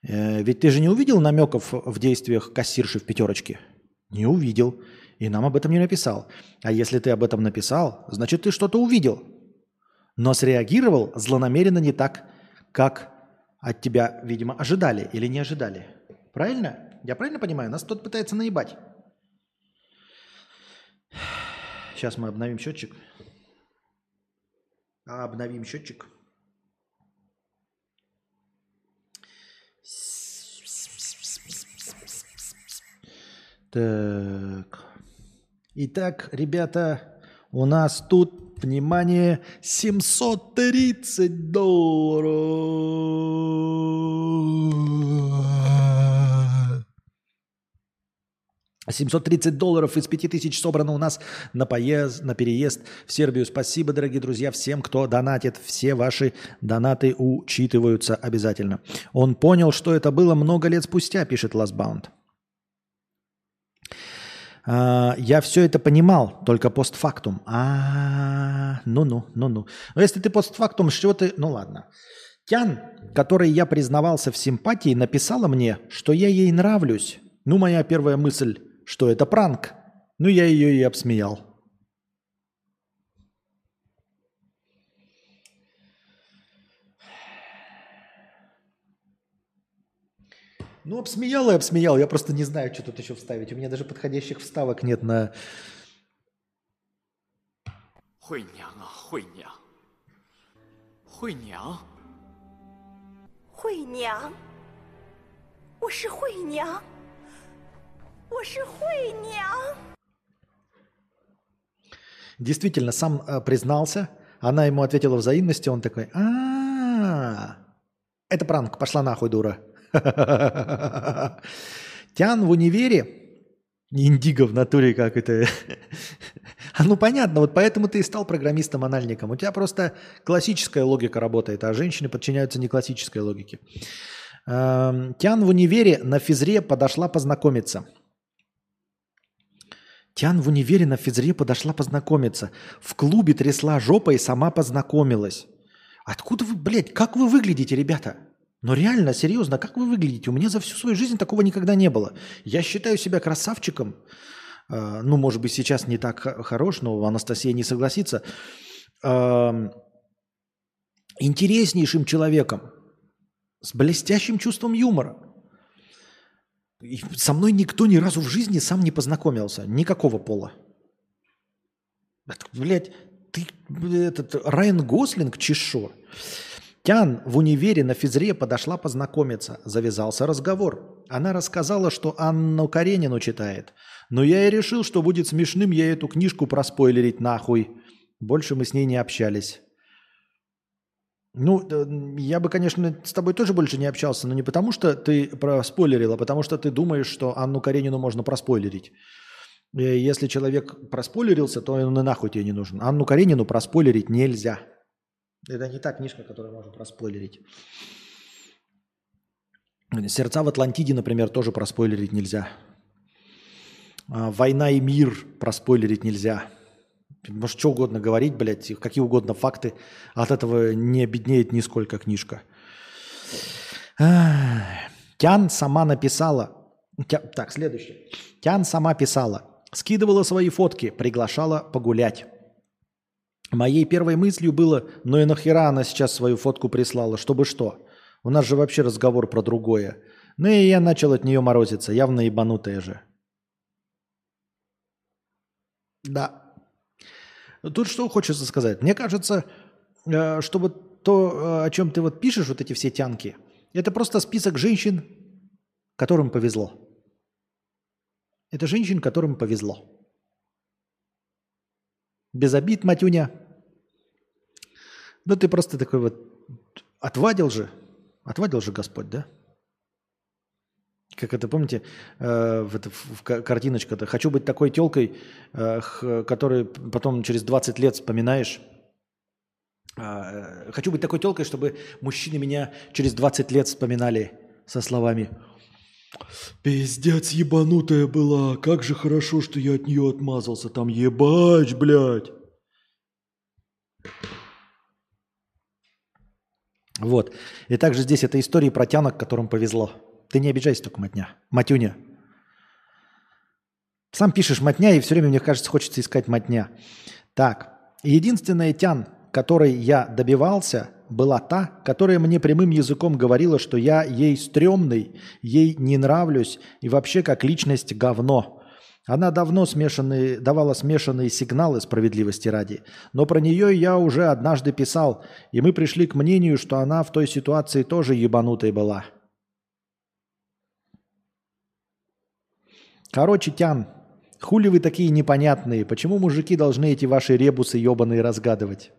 Э, ведь ты же не увидел намеков в действиях кассирши в пятерочке? Не увидел. И нам об этом не написал. А если ты об этом написал, значит, ты что-то увидел. Но среагировал злонамеренно не так, как от тебя, видимо, ожидали или не ожидали. Правильно? Я правильно понимаю? Нас кто-то пытается наебать. Сейчас мы обновим счетчик. А, Обновим счетчик. Так. Итак, ребята, у нас тут, внимание, 730 долларов. 730 долларов из 5000 собрано у нас на, поезд, на переезд в Сербию. Спасибо, дорогие друзья, всем, кто донатит. Все ваши донаты учитываются обязательно. Он понял, что это было много лет спустя, пишет Lastbound. А, я все это понимал, только постфактум. А, ну-ну, ну-ну. Но если ты постфактум, чего ты... Ну ладно. Тян, которой я признавался в симпатии, написала мне, что я ей нравлюсь. Ну, моя первая мысль, что это пранк. Ну, я ее и обсмеял. Ну, обсмеял и обсмеял. Я просто не знаю, что тут еще вставить. У меня даже подходящих вставок нет на... 惠娘啊，惠娘，惠娘，惠娘，我是惠娘， 我是惠娘。 Действительно, сам э, признался. Она ему ответила взаимностью. Он такой, а это пранк, пошла нахуй, дура. Тян в универе, Индиго в натуре как это. А ну понятно, вот поэтому ты и стал программистом-анальником. У тебя просто классическая логика работает, а женщины подчиняются не классической логике. Эм, Тян в универе на физре подошла познакомиться. Тян в универе на физре подошла познакомиться. В клубе трясла жопа и сама познакомилась. Откуда вы, блядь, как вы выглядите, ребята? Ну реально, серьезно, как вы выглядите? У меня за всю свою жизнь такого никогда не было. Я считаю себя красавчиком. Э, Ну, может быть, сейчас не так хорош, но Анастасия не согласится. Эм, Интереснейшим человеком. С блестящим чувством юмора. И со мной никто ни разу в жизни сам не познакомился. Никакого пола. Это, блядь, ты, этот Райан Гослинг, чешо. Тян в универе на физре подошла познакомиться. Завязался разговор. Она рассказала, что Анну Каренину читает. Но я и решил, что будет смешным ей эту книжку проспойлерить нахуй. Больше мы с ней не общались. Ну, я бы, конечно, с тобой тоже больше не общался, но не потому, что ты проспойлерил, а потому что ты думаешь, что Анну Каренину можно проспойлерить. Э, Если человек проспойлерился, то он и нахуй тебе не нужен. Анну Каренину проспойлерить нельзя. Это не та книжка, которую можно проспойлерить. «Сердца в Атлантиде», например, тоже проспойлерить нельзя. «Война и мир» проспойлерить нельзя. Может, что угодно говорить, блядь, какие угодно факты. От этого не обеднеет нисколько книжка. Тян сама написала. Тя- Так, следующее. Тян сама писала. Скидывала свои фотки, приглашала погулять. Моей первой мыслью было, ну и нахера она сейчас свою фотку прислала, чтобы что? У нас же вообще разговор про другое. Ну и я начал от нее морозиться, явно ебанутая же. Да. Тут что хочется сказать? Мне кажется, э, что вот то, э, о чем ты вот пишешь, вот эти все тянки, это просто список женщин, которым повезло. Это женщин, которым повезло. Без обид, Матюня. Ну ты просто такой вот отвадил же, отвадил же Господь, да? Как это, помните, э, в, это, в ка- картиночка-то «Хочу быть такой телкой, э, которой потом через 20 лет вспоминаешь». А, э, «Хочу быть такой телкой, чтобы мужчины меня через 20 лет вспоминали со словами «Пиздец ебанутая была, как же хорошо, что я от нее отмазался, там ебать, блядь». Вот. И также здесь это истории про тянок, которым повезло. Ты не обижайся только, Матня. Матюня. Сам пишешь Матня, и все время, мне кажется, хочется искать Матня. Так. Единственная тян, которой я добивался, была та, которая мне прямым языком говорила, что я ей стрёмный, ей не нравлюсь и вообще как личность говно. Она давно смешанные, давала смешанные сигналы справедливости ради. Но про нее я уже однажды писал, и мы пришли к мнению, что она в той ситуации тоже ебанутой была. Короче, Тян, хули вы такие непонятные? Почему мужики должны эти ваши ребусы ебаные разгадывать?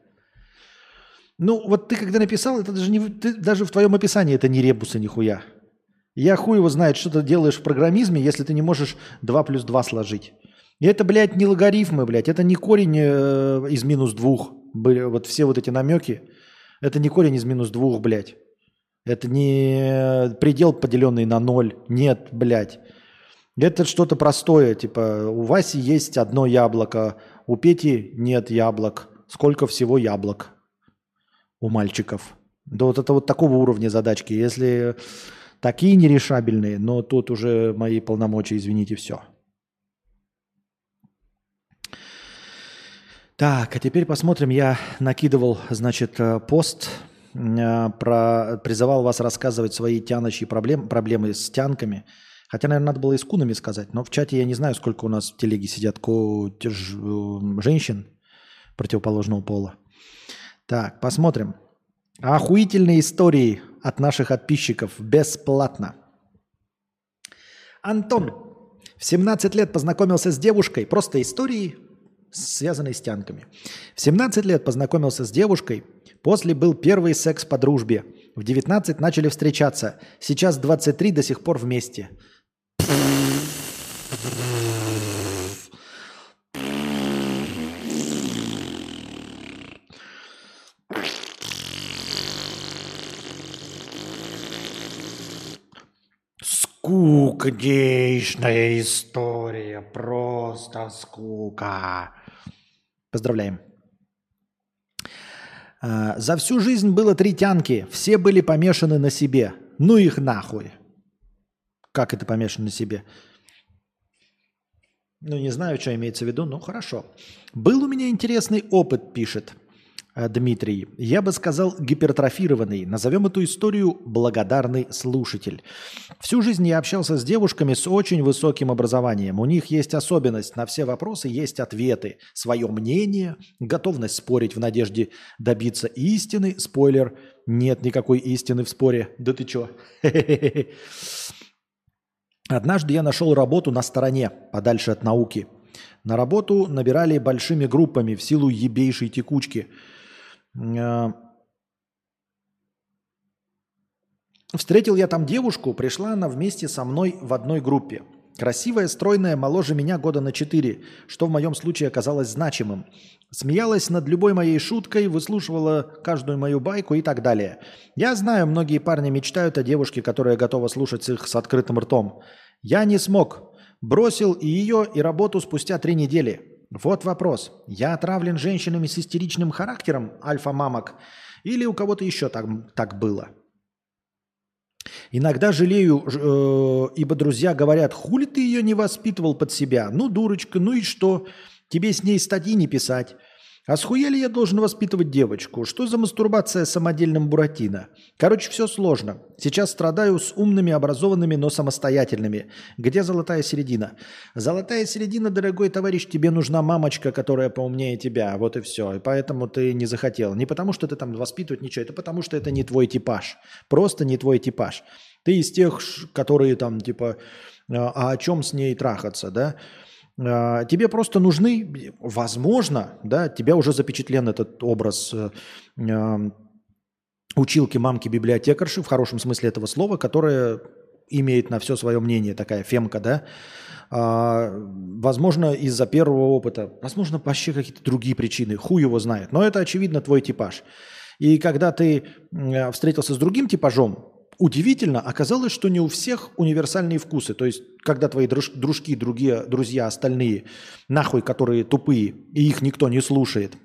Ну, вот ты когда написал, это даже, не, ты, даже в твоем описании это не ребусы нихуя. Я хуй его знает, что ты делаешь в программизме, если ты не можешь 2 плюс 2 сложить. И это, блядь, не логарифмы, блядь, это не корень э, из минус двух. Были вот все вот эти намеки. Это не корень из минус двух, блядь. Это не предел, поделенный на ноль. Нет, блядь. Это что-то простое, типа у Васи есть одно яблоко, у Пети нет яблок. Сколько всего яблок у мальчиков? Да вот это вот такого уровня задачки. Если такие нерешабельные, но тут уже мои полномочия, извините, все. Так, а теперь посмотрим. Я накидывал, значит, э, пост, э, про, призывал вас рассказывать свои тянущие проблем, проблемы с тянками. Хотя, наверное, надо было и с кунами сказать. Но в чате я не знаю, сколько у нас в телеге сидят ко- э, женщин противоположного пола. Так, посмотрим. Охуительные истории от наших подписчиков бесплатно. Антон в 17 лет познакомился с девушкой. Просто истории, связанные с тянками. В 17 лет познакомился с девушкой. После был первый секс по дружбе. В 19 начали встречаться. Сейчас 23 до сих пор вместе. Скукнейшая история. Просто скука. Поздравляем. А, За всю жизнь было три тянки. Все были помешаны на себе. Ну их нахуй. Как это помешаны на себе? Ну, не знаю, что имеется в виду, ну хорошо. Был у меня интересный опыт, пишет э, Дмитрий. Я бы сказал гипертрофированный. Назовем эту историю благодарный слушатель. Всю жизнь я общался с девушками с очень высоким образованием. У них есть особенность. На все вопросы есть ответы. Свое мнение, готовность спорить в надежде добиться истины. Спойлер, нет никакой истины в споре. Да ты чё? Однажды я нашел работу на стороне, подальше от науки. На работу набирали большими группами в силу ебейшей текучки. Э, Встретил я там девушку, пришла она вместе со мной в одной группе. Красивая, стройная, моложе меня года на 4, что в моем случае оказалось значимым. Смеялась над любой моей шуткой, выслушивала каждую мою байку и так далее. Я знаю, многие парни мечтают о девушке, которая готова слушать их с открытым ртом. Я не смог. Бросил и ее, и работу спустя три недели. Вот вопрос. Я отравлен женщинами с истеричным характером, альфа-мамок, или у кого-то еще так, так было? Иногда жалею, э, ибо друзья говорят, хули ты ее не воспитывал под себя? Ну, дурочка, ну и что? Тебе с ней статьи не писать. А схуяли я должен воспитывать девочку? Что за мастурбация самодельным Буратино? Короче, все сложно. Сейчас страдаю с умными, образованными, но самостоятельными. Где золотая середина? Золотая середина, дорогой товарищ, тебе нужна мамочка, которая поумнее тебя. Вот и все. И поэтому ты не захотел. Не потому, что ты там воспитывать ничего, это потому, что это не твой типаж. Просто не твой типаж. Ты из тех, которые там, типа, а а о чем с ней трахаться, да? А, Тебе просто нужны, возможно, да, тебя уже запечатлен этот образ э, э, училки, мамки, библиотекарши, в хорошем смысле этого слова, которая имеет на все свое мнение, такая фемка, да, А, возможно, из-за первого опыта, возможно, вообще какие-то другие причины, хуй его знает, но это, очевидно, твой типаж. И когда ты встретился с другим типажом, удивительно, оказалось, что не у всех универсальные вкусы. То есть, когда твои друж- дружки, другие, друзья, остальные, нахуй, которые тупые, и их никто не слушает,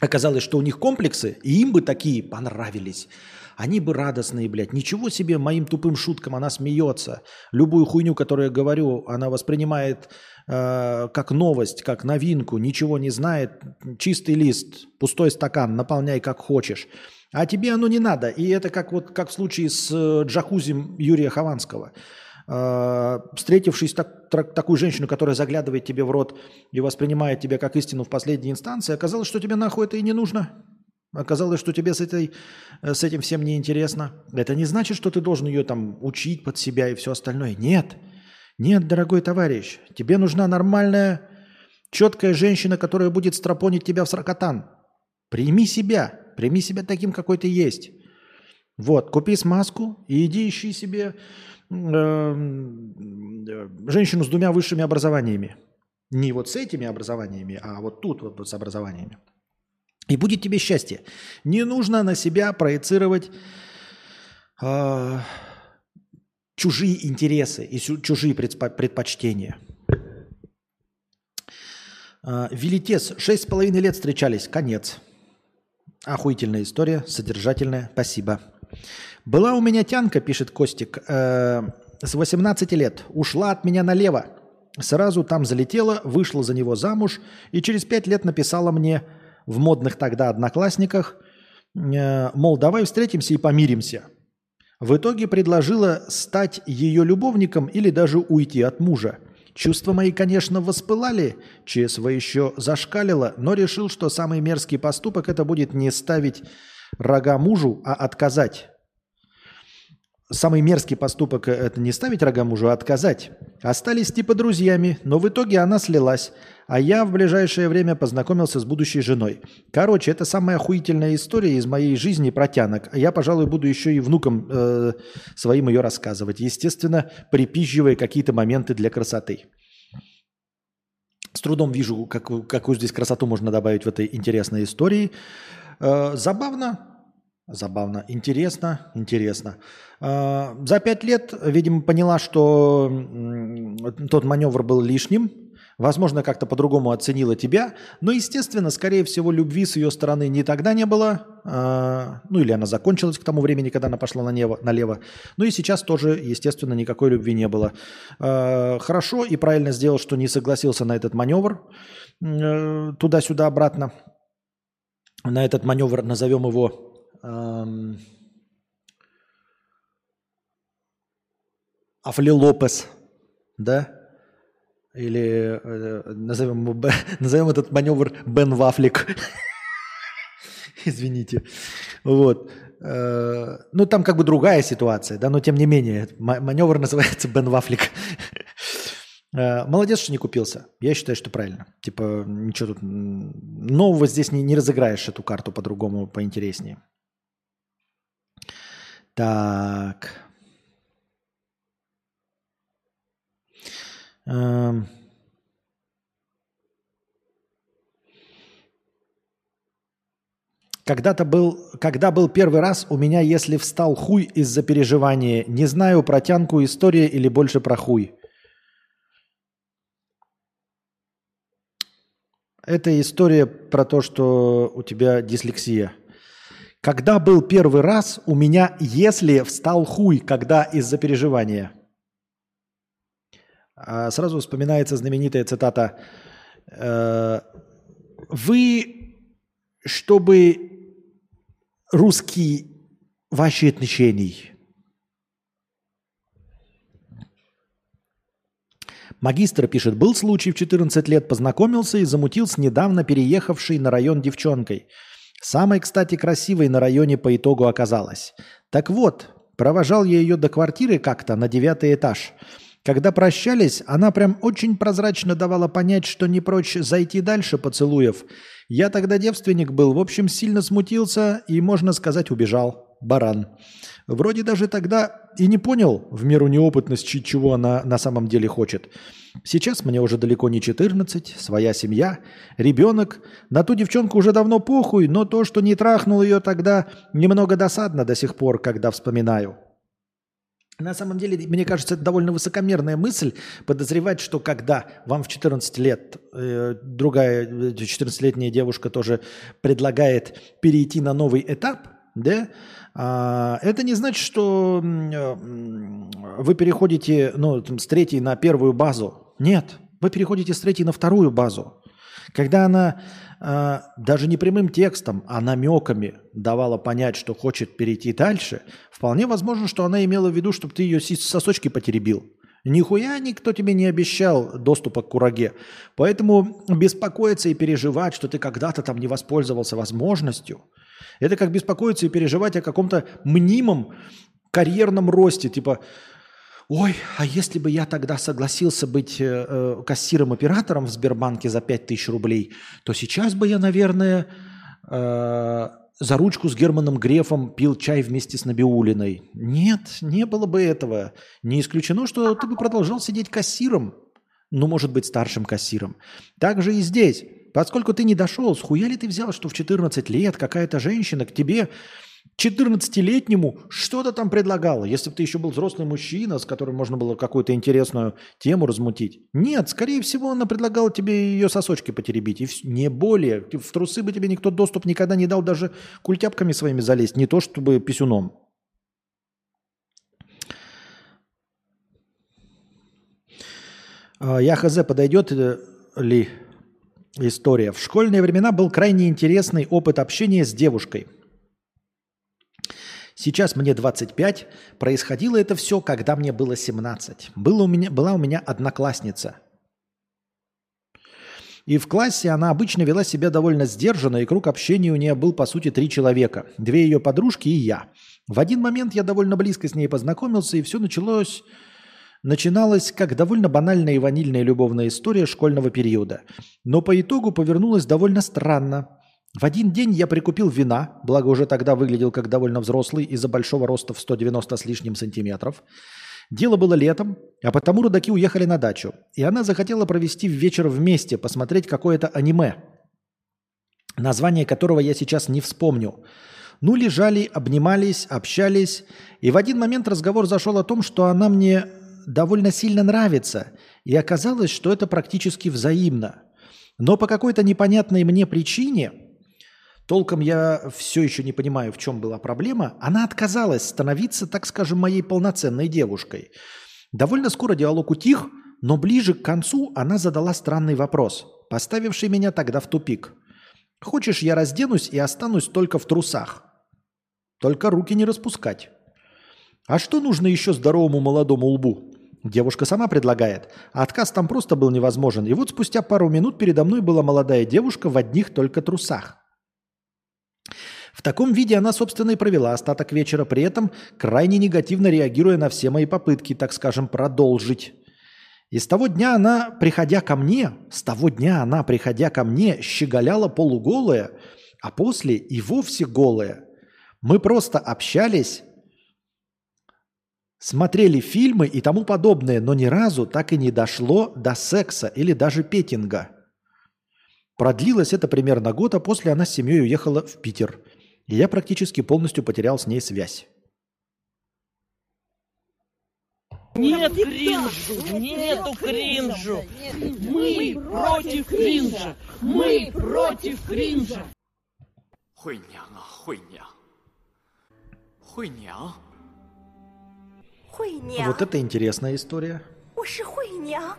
оказалось, что у них комплексы, и им бы такие понравились. Они бы радостные, блядь. Ничего себе, моим тупым шуткам она смеется. Любую хуйню, которую я говорю, она воспринимает э, как новость, как новинку, ничего не знает. Чистый лист, пустой стакан, наполняй как хочешь. А тебе оно не надо. И это как вот как в случае с э, джакузи Юрия Хованского. Э, встретившись так, трак- такую женщину, которая заглядывает тебе в рот и воспринимает тебя как истину в последней инстанции, оказалось, что тебе нахуй это и не нужно. Оказалось, что тебе с, этой, э, с этим всем неинтересно. Это не значит, что ты должен ее там учить под себя и все остальное. Нет. Нет, дорогой товарищ. Тебе нужна нормальная, четкая женщина, которая будет стропонить тебя в сракотан. Прими себя. Прими себя таким, какой ты есть. Вот, купи смазку и иди ищи себе э, женщину с двумя высшими образованиями. Не вот с этими образованиями, а вот тут вот, вот с образованиями. И будет тебе счастье. Не нужно на себя проецировать э, чужие интересы и чужие предпо- предпочтения. Э, Велитес, шесть с половиной лет встречались, конец. Охуительная история, содержательная, спасибо. Была у меня тянка, пишет Костик, э, с 18 лет. Ушла от меня налево. Сразу там залетела, вышла за него замуж и через 5 лет написала мне в модных тогда одноклассниках, э, мол, давай встретимся и помиримся. В итоге предложила стать ее любовником или даже уйти от мужа. Чувства мои, конечно, воспылали, ЧСВ еще зашкалило, но решил, что самый мерзкий поступок это будет не ставить рога мужу, а отказать. Самый мерзкий поступок – это не ставить рога мужу, а отказать. Остались типа друзьями, но в итоге она слилась, а я в ближайшее время познакомился с будущей женой. Короче, это самая охуительная история из моей жизни про тянок. А Я, пожалуй, буду еще и внукам э, своим ее рассказывать. Естественно, припизживая какие-то моменты для красоты. С трудом вижу, какую, какую здесь красоту можно добавить в этой интересной истории. Э, забавно, Забавно. Интересно, интересно. А, За пять лет, видимо, поняла, что тот маневр был лишним. Возможно, как-то по-другому оценила тебя. Но, естественно, скорее всего, любви с ее стороны ни тогда не было. а, Ну, или она закончилась к тому времени, когда она пошла налево. налево. Ну и сейчас тоже, естественно, никакой любви не было. А, Хорошо и правильно сделал, что не согласился на этот маневр. э, Туда-сюда, обратно. На этот маневр, назовем его Афли Лопес, да? Или э, назовем, назовем этот маневр Бен Вафлик. Извините. Вот. Э, Ну, там как бы другая ситуация, да, но тем не менее, ма- маневр называется Бен Вафлик. Э, Молодец, что не купился. Я считаю, что правильно. Типа, ничего тут нового здесь не, не разыграешь эту карту по-другому, поинтереснее. Так. Эм. Когда-то был, когда был первый раз, у меня, если встал хуй из-за переживания, не знаю, про тянку история или больше про хуй. Это история про то, что у тебя дислексия. Когда был первый раз, у меня, если встал хуй, когда из-за переживания. А Сразу вспоминается знаменитая цитата. э, вы, чтобы русские ваши отношения. Магистр пишет, был случай в 14 лет, познакомился и замутил с недавно переехавшей на район девчонкой. Самой, кстати, красивой на районе по итогу оказалась. Так вот, провожал я ее до квартиры как-то на девятый этаж. Когда прощались, она прям очень прозрачно давала понять, что не прочь зайти дальше поцелуев. Я тогда девственник был, в общем, сильно смутился и, можно сказать, убежал. Баран. Вроде даже тогда и не понял в меру неопытности, чего она на самом деле хочет. Сейчас мне уже далеко не 14, своя семья, ребенок. На ту девчонку уже давно похуй, но то, что не трахнул ее тогда, немного досадно до сих пор, когда вспоминаю. На самом деле, мне кажется, это довольно высокомерная мысль подозревать, что когда вам в 14 лет э, другая 14-летняя девушка тоже предлагает перейти на новый этап, да, а, это не значит, что э, вы переходите ну, с третьей на первую базу. Нет, вы переходите с третьей на вторую базу. Когда она э, даже не прямым текстом, а намеками давала понять, что хочет перейти дальше, вполне возможно, что она имела в виду, чтобы ты ее сосочки потеребил. Нихуя никто тебе не обещал доступа к кураге. Поэтому беспокоиться и переживать, что ты когда-то там не воспользовался возможностью – это как беспокоиться и переживать о каком-то мнимом карьерном росте, типа, ой, а если бы я тогда согласился быть э, э кассиром-оператором в Сбербанке за 5000 рублей, то сейчас бы я, наверное, э, за ручку с Германом Грефом пил чай вместе с Набиулиной. Нет, не было бы этого. Не исключено, что ты бы продолжал сидеть кассиром, ну, может быть, старшим кассиром. Так же и здесь. Поскольку ты не дошел, схуя ли ты взял, что в 14 лет какая-то женщина к тебе, 14-летнему, что-то там предлагала, если бы ты еще был взрослый мужчина, с которым можно было какую-то интересную тему размутить. Нет, скорее всего, она предлагала тебе ее сосочки потеребить, и не более. В трусы бы тебе никто доступ никогда не дал даже культяпками своими залезть, не то чтобы писюном. А, я хз, подойдет э, ли история. В школьные времена был крайне интересный опыт общения с девушкой. Сейчас мне 25. Происходило это все, когда мне было 17. Было у меня, была у меня одноклассница. И в классе она обычно вела себя довольно сдержанно, и круг общения у нее был, по сути, три человека. Две ее подружки и я. В один момент я довольно близко с ней познакомился, и все началось Начиналась как довольно банальная и ванильная любовная история школьного периода, но по итогу повернулась довольно странно. В один день я прикупил вина, благо уже тогда выглядел как довольно взрослый из-за большого роста в 190 с лишним сантиметров. Дело было летом, а потому родаки уехали на дачу, и она захотела провести вечер вместе, посмотреть какое-то аниме, название которого я сейчас не вспомню. Ну, лежали, обнимались, общались, и в один момент разговор зашел о том, что она мне довольно сильно нравится, и оказалось, что это практически взаимно. Но по какой-то непонятной мне причине, толком я все еще не понимаю, в чем была проблема, она отказалась становиться, так скажем, моей полноценной девушкой. Довольно скоро диалог утих, но ближе к концу она задала странный вопрос, поставивший меня тогда в тупик. «Хочешь, я разденусь и останусь только в трусах? Только руки не распускать». А что нужно еще здоровому молодому лбу? Девушка сама предлагает. А отказ там просто был невозможен. И вот спустя пару минут передо мной была молодая девушка в одних только трусах. В таком виде она, собственно, и провела остаток вечера, при этом крайне негативно реагируя на все мои попытки, так скажем, продолжить. И с того дня она, приходя ко мне, с того дня она, приходя ко мне, щеголяла полуголая, а после и вовсе голая. Мы просто общались смотрели фильмы и тому подобное, но ни разу так и не дошло до секса или даже петинга. Продлилось это примерно год, а после она с семьей уехала в Питер. И я практически полностью потерял с ней связь. Нет кринжу, нету кринжу. Мы против кринжа. Мы против кринжа. 惠娘啊，惠娘，惠娘。惠娘， Вот это интересная история. 我是惠娘，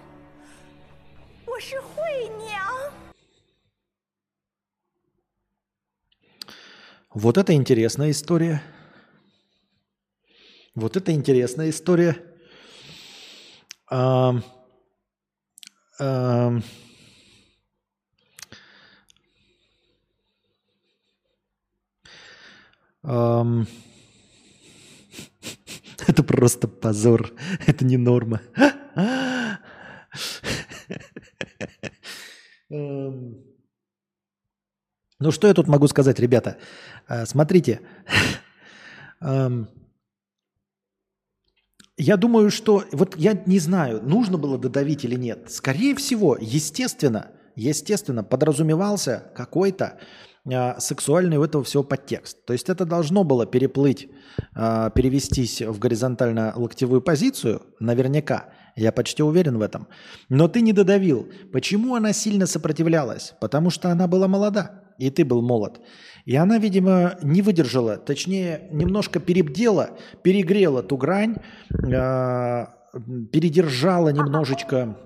我是惠娘。 Вот это интересная история. Вот это интересная история. Ам, ам, ам. Это просто позор. Это не норма. Эм. Ну, что я тут могу сказать, ребята? Э, Смотрите. Эм, Я думаю, что... Вот я не знаю, нужно было додавить или нет. Скорее всего, естественно, естественно, подразумевался какой-то а, сексуальный у этого всего подтекст. То есть это должно было переплыть, а, перевестись в горизонтально-локтевую позицию, наверняка. Я почти уверен в этом. Но ты не додавил. Почему она сильно сопротивлялась? Потому что она была молода, и ты был молод. И она, видимо, не выдержала, точнее, немножко перебдела, перегрела ту грань, а, передержала немножечко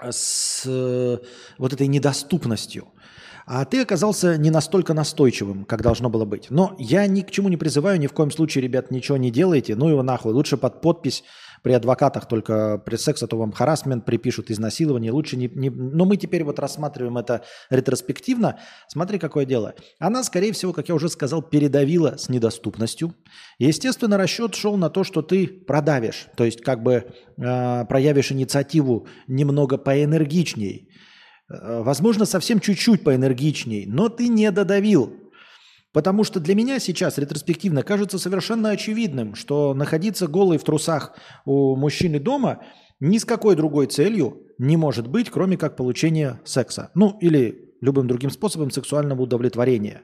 с э, вот этой недоступностью. А ты оказался не настолько настойчивым, как должно было быть. Но я ни к чему не призываю, ни в коем случае, ребят, ничего не делайте. Ну его нахуй. Лучше под подпись при адвокатах только при сексе, а то вам харасмент припишут, изнасилование. Лучше не, не... Но мы теперь вот рассматриваем это ретроспективно. Смотри, какое дело. Она, скорее всего, как я уже сказал, передавила с недоступностью. Естественно, расчет шел на то, что ты продавишь. То есть как бы э, проявишь инициативу немного поэнергичней. Э, Возможно, совсем чуть-чуть поэнергичней, но ты не додавил. Потому что для меня сейчас ретроспективно кажется совершенно очевидным, что находиться голой в трусах у мужчины дома ни с какой другой целью не может быть, кроме как получения секса. Ну, или любым другим способом сексуального удовлетворения.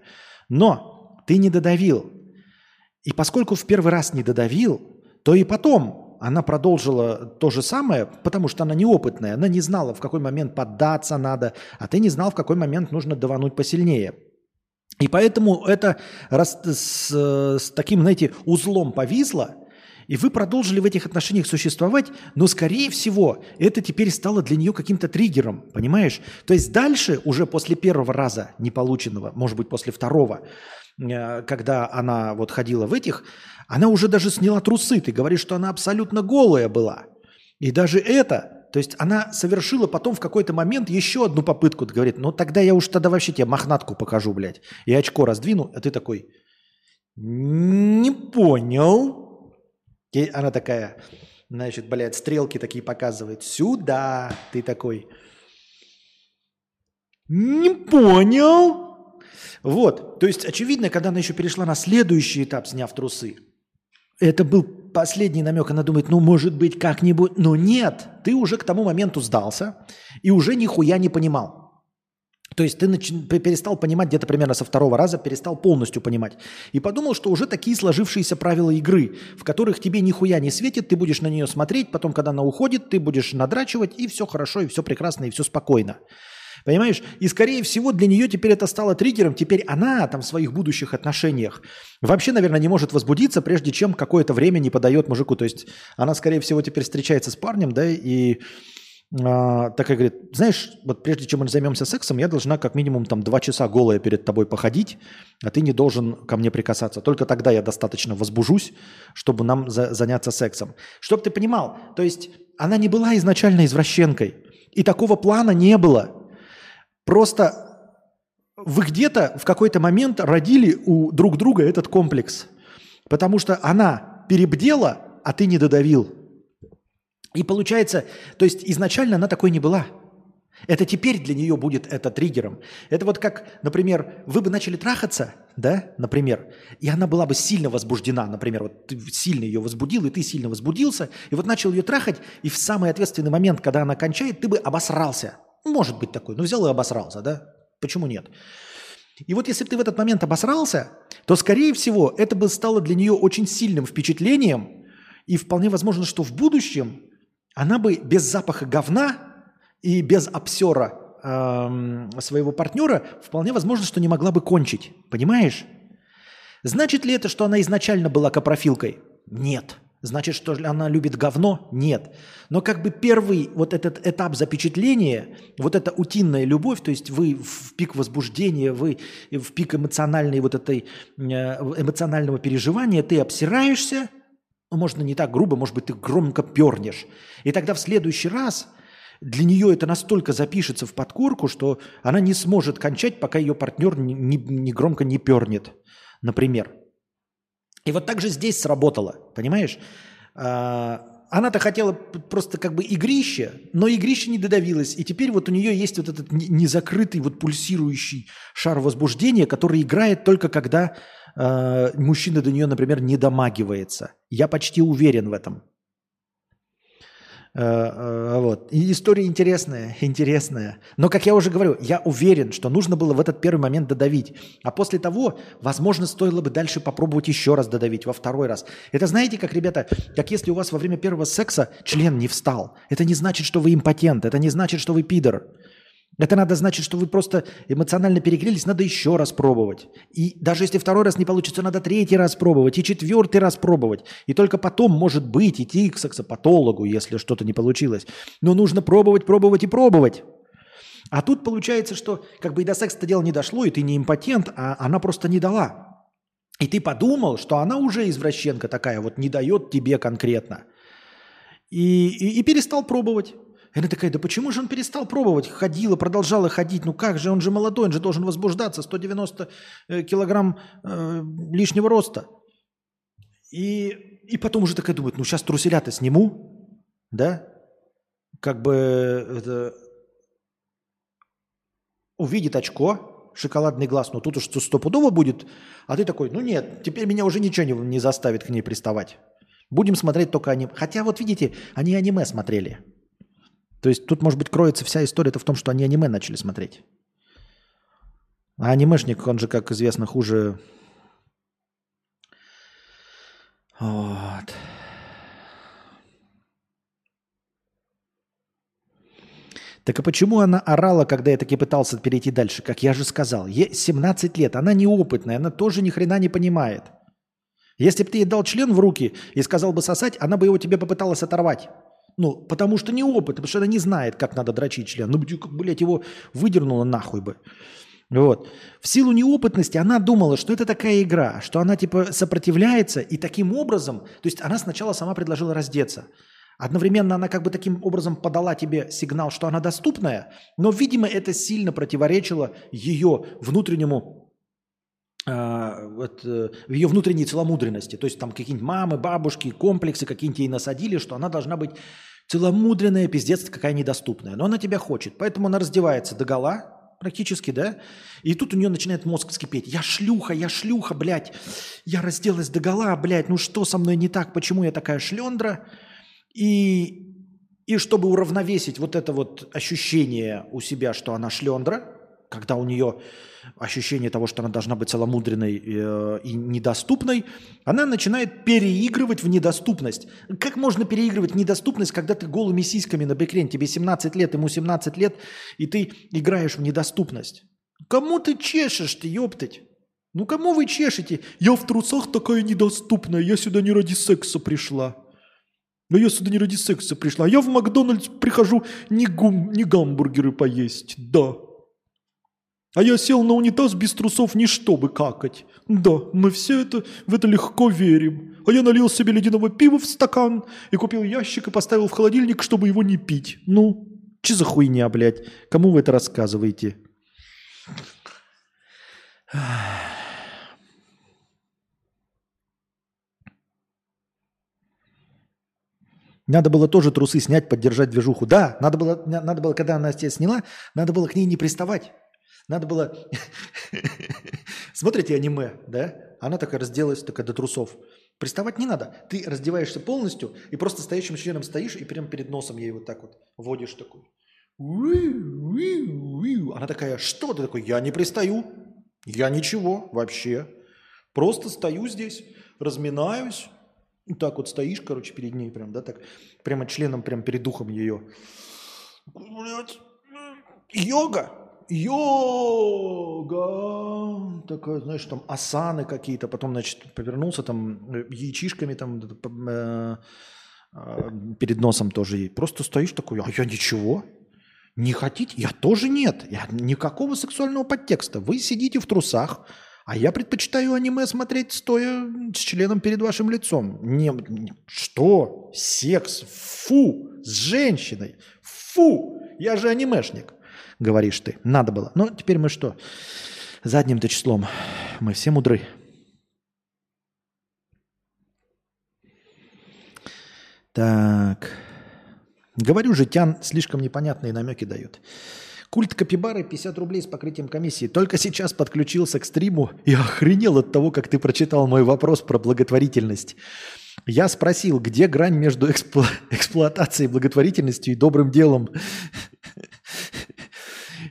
Но ты не додавил. И поскольку в первый раз не додавил, то и потом она продолжила то же самое, потому что она неопытная, она не знала, в какой момент поддаться надо, а ты не знал, в какой момент нужно давануть посильнее. И поэтому это с, с таким, знаете, узлом повисло, и вы продолжили в этих отношениях существовать, но, скорее всего, это теперь стало для нее каким-то триггером, понимаешь? То есть дальше, уже после первого раза неполученного, может быть, после второго, э, когда она вот ходила в этих, она уже даже сняла трусы. Ты говоришь, что она абсолютно голая была. И даже это, то есть она совершила потом в какой-то момент еще одну попытку. Говорит, ну тогда я уж тогда вообще тебе мохнатку покажу, блядь. И очко раздвину, а ты такой, не понял. И она такая, значит, блядь, стрелки такие показывает. Сюда. Ты такой, не понял. Вот, то есть очевидно, когда она еще перешла на следующий этап, сняв трусы, это был последний намек. Она думает, ну, может быть, как-нибудь. Но нет, ты уже к тому моменту сдался и уже нихуя не понимал. То есть ты нач- перестал понимать где-то примерно со второго раза, перестал полностью понимать. И подумал, что уже такие сложившиеся правила игры, в которых тебе нихуя не светит, ты будешь на нее смотреть, потом, когда она уходит, ты будешь надрачивать, и все хорошо, и все прекрасно, и все спокойно. Понимаешь? И, скорее всего, для нее теперь это стало триггером. Теперь она там в своих будущих отношениях вообще, наверное, не может возбудиться, прежде чем какое-то время не подает мужику. То есть она, скорее всего, теперь встречается с парнем, да, и а, такая говорит, знаешь, вот прежде чем мы займемся сексом, я должна как минимум там два часа голая перед тобой походить, а ты не должен ко мне прикасаться. Только тогда я достаточно возбужусь, чтобы нам за- заняться сексом. Чтоб ты понимал, то есть она не была изначально извращенкой, и такого плана не было. Просто вы где-то в какой-то момент родили у друг друга этот комплекс. Потому что она перебдела, а ты не додавил. И получается, то есть изначально она такой не была. Это теперь для нее будет это триггером. Это вот как, например, вы бы начали трахаться, да, например, и она была бы сильно возбуждена, например, вот ты сильно ее возбудил, и ты сильно возбудился, и вот начал ее трахать, и в самый ответственный момент, когда она кончает, ты бы обосрался. Может быть такой, ну взял и обосрался, да? Почему нет? И вот если бы ты в этот момент обосрался, то, скорее всего, это бы стало для нее очень сильным впечатлением, и вполне возможно, что в будущем она бы без запаха говна и без обсера эм, своего партнера вполне возможно, что не могла бы кончить. Понимаешь? Значит ли это, что она изначально была капрофилкой? Нет. Значит, что она любит говно? Нет. Но как бы первый вот этот этап запечатления, вот эта утинная любовь, то есть вы в пик возбуждения, вы в пик эмоциональной вот этой э, эмоционального переживания, ты обсираешься, ну, можно не так грубо, может быть, ты громко пернешь. И тогда в следующий раз для нее это настолько запишется в подкорку, что она не сможет кончать, пока ее партнер не, не, не громко не пернет, например. И вот так же здесь сработало, понимаешь? А, Она-то хотела просто как бы игрище, но игрище не додавилось. И теперь вот у нее есть вот этот не- незакрытый, вот пульсирующий шар возбуждения, который играет только когда э, мужчина до нее, например, не домагивается. Я почти уверен в этом. Э, э, Вот. И история интересная, интересная. Но, как я уже говорю, я уверен, что нужно было в этот первый момент додавить. А после того, возможно, стоило бы дальше попробовать еще раз додавить, во второй раз. Это знаете, как, ребята, как если у вас во время первого секса член не встал. Это не значит, что вы импотент, это не значит, что вы пидор. Это надо значит, что вы просто эмоционально перегрелись, надо еще раз пробовать. И даже если второй раз не получится, надо третий раз пробовать и четвертый раз пробовать. И только потом, может быть, идти к сексопатологу, если что-то не получилось. Но нужно пробовать, пробовать и пробовать. А тут получается, что как бы и до секса-то дело не дошло, и ты не импотент, а она просто не дала. И ты подумал, что она уже извращенка такая, вот не дает тебе конкретно. И, и, и перестал пробовать. И она такая, да почему же он перестал пробовать? Ходила, продолжала ходить. Ну как же, он же молодой, он же должен возбуждаться. 190 э, килограмм э, лишнего роста. И, и потом уже такая думает, ну сейчас труселя-то сниму, да? Как бы это... Увидит очко, шоколадный глаз, ну тут уж стопудово будет. А ты такой, ну нет, теперь меня уже ничего не, не заставит к ней приставать. Будем смотреть только аниме. Хотя вот видите, они аниме смотрели. То есть тут, может быть, кроется вся история-то в том, что они аниме начали смотреть. А анимешник, он же, как известно, хуже... Вот. Так а почему она орала, когда я таки пытался перейти дальше? Как я же сказал, ей 17 лет, она неопытная, она тоже ни хрена не понимает. Если бы ты ей дал член в руки и сказал бы сосать, она бы его тебе попыталась оторвать. Ну, потому что неопыт, потому что она не знает, как надо дрочить член. Ну, блядь, его выдернула нахуй бы. Вот. В силу неопытности она думала, что это такая игра, что она типа сопротивляется, и таким образом, то есть она сначала сама предложила раздеться. Одновременно она как бы таким образом подала тебе сигнал, что она доступная, но, видимо, это сильно противоречило ее внутреннему в ее внутренней целомудренности. То есть там какие-нибудь мамы, бабушки, комплексы какие-нибудь ей насадили, что она должна быть целомудренная, пиздец какая недоступная. Но она тебя хочет. Поэтому она раздевается до гола, практически, да? И тут у нее начинает мозг вскипеть. Я шлюха, я шлюха, блядь. Я разделась до гола, блядь. Ну что со мной не так? Почему я такая шлендра? И, и чтобы уравновесить вот это вот ощущение у себя, что она шлендра, когда у нее ощущение того, что она должна быть целомудренной э, и недоступной, она начинает переигрывать в недоступность. Как можно переигрывать недоступность, когда ты голыми сиськами на бекрень, тебе 17 лет, ему 17 лет, и ты играешь в недоступность? Кому ты чешешь ты, ёптать? Ну кому вы чешете? Я в трусах такая недоступная, я сюда не ради секса пришла. Но я сюда не ради секса пришла. Я в Макдональдс прихожу не, гум, не гамбургеры поесть, да. А я сел на унитаз без трусов не чтобы какать. Да, мы все это в это легко верим. А я налил себе ледяного пива в стакан и купил ящик и поставил в холодильник, чтобы его не пить. Ну, че за хуйня, блядь? Кому вы это рассказываете? Надо было тоже трусы снять, поддержать движуху. Да, надо было, надо было, когда она тебя сняла, надо было к ней не приставать. Надо было... Смотрите аниме, да? Она такая разделась, такая до трусов. Приставать не надо. Ты раздеваешься полностью и просто стоящим членом стоишь и прямо перед носом ей вот так вот водишь такой. Она такая, что ты такой? Я не пристаю. Я ничего вообще. Просто стою здесь, разминаюсь. И так вот стоишь, короче, перед ней прям, да, так. Прямо членом, прям перед духом ее. Блядь, йога. Йога, такое, знаешь, там асаны какие-то, потом, значит, повернулся там э, яичишками там э, э, перед носом тоже. И просто стоишь такой, а я ничего. Не хотите? Я тоже нет. Я, никакого сексуального подтекста. Вы сидите в трусах, а я предпочитаю аниме смотреть стоя с членом перед вашим лицом. Не, не- что? Секс? Фу! С женщиной? Фу! Я же анимешник, говоришь ты. Надо было. Ну, теперь мы что? Задним-то числом. Мы все мудры. Так. Говорю же, Тян слишком непонятные намеки дает. Культ Капибары 50 рублей с покрытием комиссии. Только сейчас подключился к стриму и охренел от того, как ты прочитал мой вопрос про благотворительность. Я спросил, где грань между экспло- эксплуатацией, благотворительностью и добрым делом.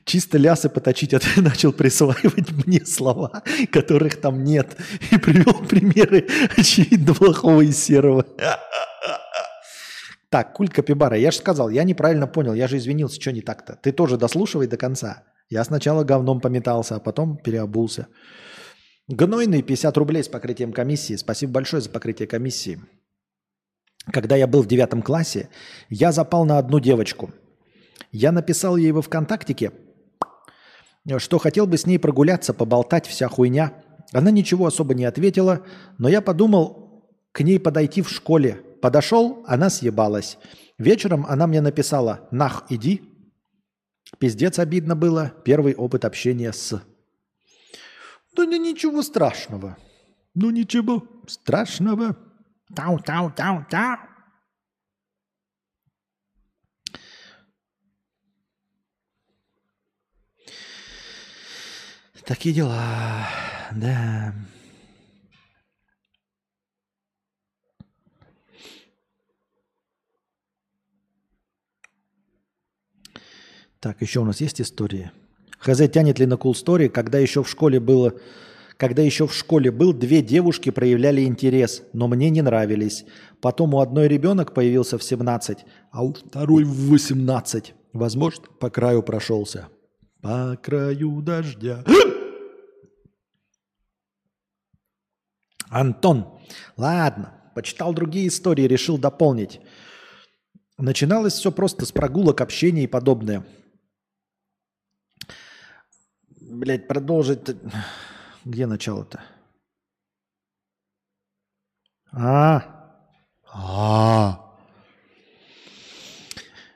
Чисто лясы поточить, а ты начал присваивать мне слова, которых там нет. И привел примеры очевидно плохого и серого. Так, культ Капибара. Я же сказал, я неправильно понял, я же извинился, что не так-то. Ты тоже дослушивай до конца. Я сначала говном пометался, а потом переобулся. Гнойный 50 рублей с покрытием комиссии. Спасибо большое за покрытие комиссии. Когда я был в девятом классе, я запал на одну девочку. Я написал ей во ВКонтактике, что хотел бы с ней прогуляться, поболтать, вся хуйня. Она ничего особо не ответила, но я подумал к ней подойти в школе. Подошел, она съебалась. Вечером она мне написала «Нах, иди». Пиздец обидно было. Первый опыт общения с... Да не ничего страшного. Ну ничего страшного. Тау-тау-тау-тау. Такие дела, да. Так, еще у нас есть истории. Хз тянет ли на cool story, когда еще в школе было, когда еще в школе был, две девушки проявляли интерес, но мне не нравились. Потом у одной ребенок появился в 17, а у второй в 18. Возможно, по краю прошелся. По краю дождя. Антон, ладно, почитал другие истории, решил дополнить. Начиналось все просто с прогулок, общения и подобное. Блять, продолжить. Где начало-то? А. А.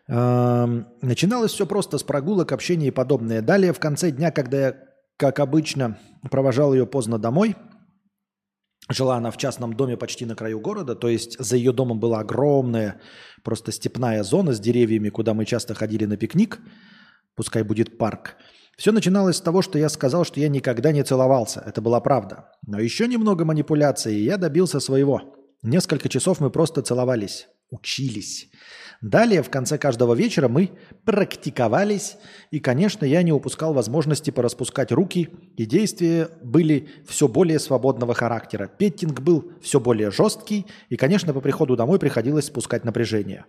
Эм, Начиналось все просто с прогулок, общения и подобное. Далее, в конце дня, когда я, как обычно, провожал ее поздно домой, жила она в частном доме почти на краю города, то есть за ее домом была огромная просто степная зона с деревьями, куда мы часто ходили на пикник, пускай будет парк. Все начиналось с того, что я сказал, что я никогда не целовался. Это была правда. Но еще немного манипуляций, и я добился своего. Несколько часов мы просто целовались, учились. Далее, в конце каждого вечера мы практиковались, и, конечно, я не упускал возможности пораспускать руки, и действия были все более свободного характера. Петтинг был все более жесткий, и, конечно, по приходу домой приходилось спускать напряжение.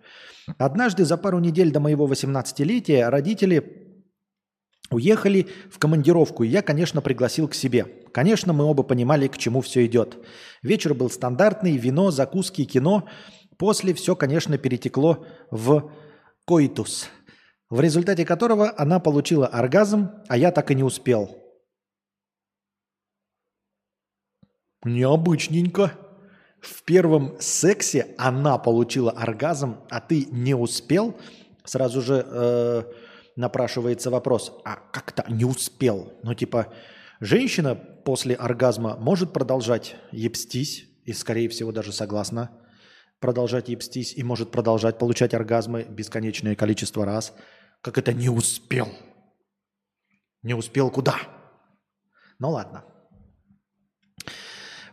Однажды за пару недель до моего 18-летия родители Уехали в командировку, и я, конечно, пригласил к себе. Конечно, мы оба понимали, к чему все идет. Вечер был стандартный, вино, закуски, кино. После все, конечно, перетекло в коитус, в результате которого она получила оргазм, а я так и не успел. Необычненько. В первом сексе она получила оргазм, а ты не успел. Сразу же э, напрашивается вопрос, а как-то не успел? Ну, типа, женщина после оргазма может продолжать ебстись, и, скорее всего, даже согласна продолжать ебстись, и может продолжать получать оргазмы бесконечное количество раз. Как это не успел? Не успел куда? Ну, ладно.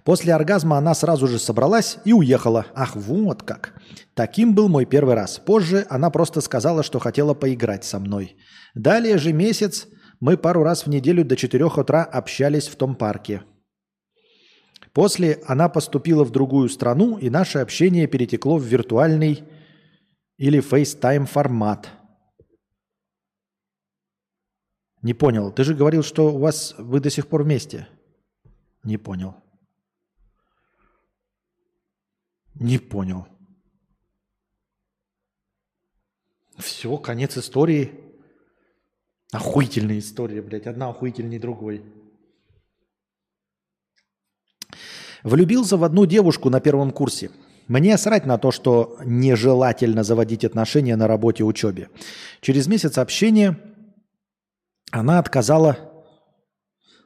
После оргазма она сразу же собралась и уехала. Ах, вот как. Таким был мой первый раз. Позже она просто сказала, что хотела поиграть со мной. Далее же месяц мы пару раз в неделю до 4 утра общались в том парке. После она поступила в другую страну, и наше общение перетекло в виртуальный или FaceTime формат. Не понял. Ты же говорил, что у вас вы до сих пор вместе. Не понял. Не понял. Все, конец истории. Охуительная история, блядь. Одна охуительней другой. Влюбился в одну девушку на первом курсе. Мне срать на то, что нежелательно заводить отношения на работе и учебе. Через месяц общения она отказала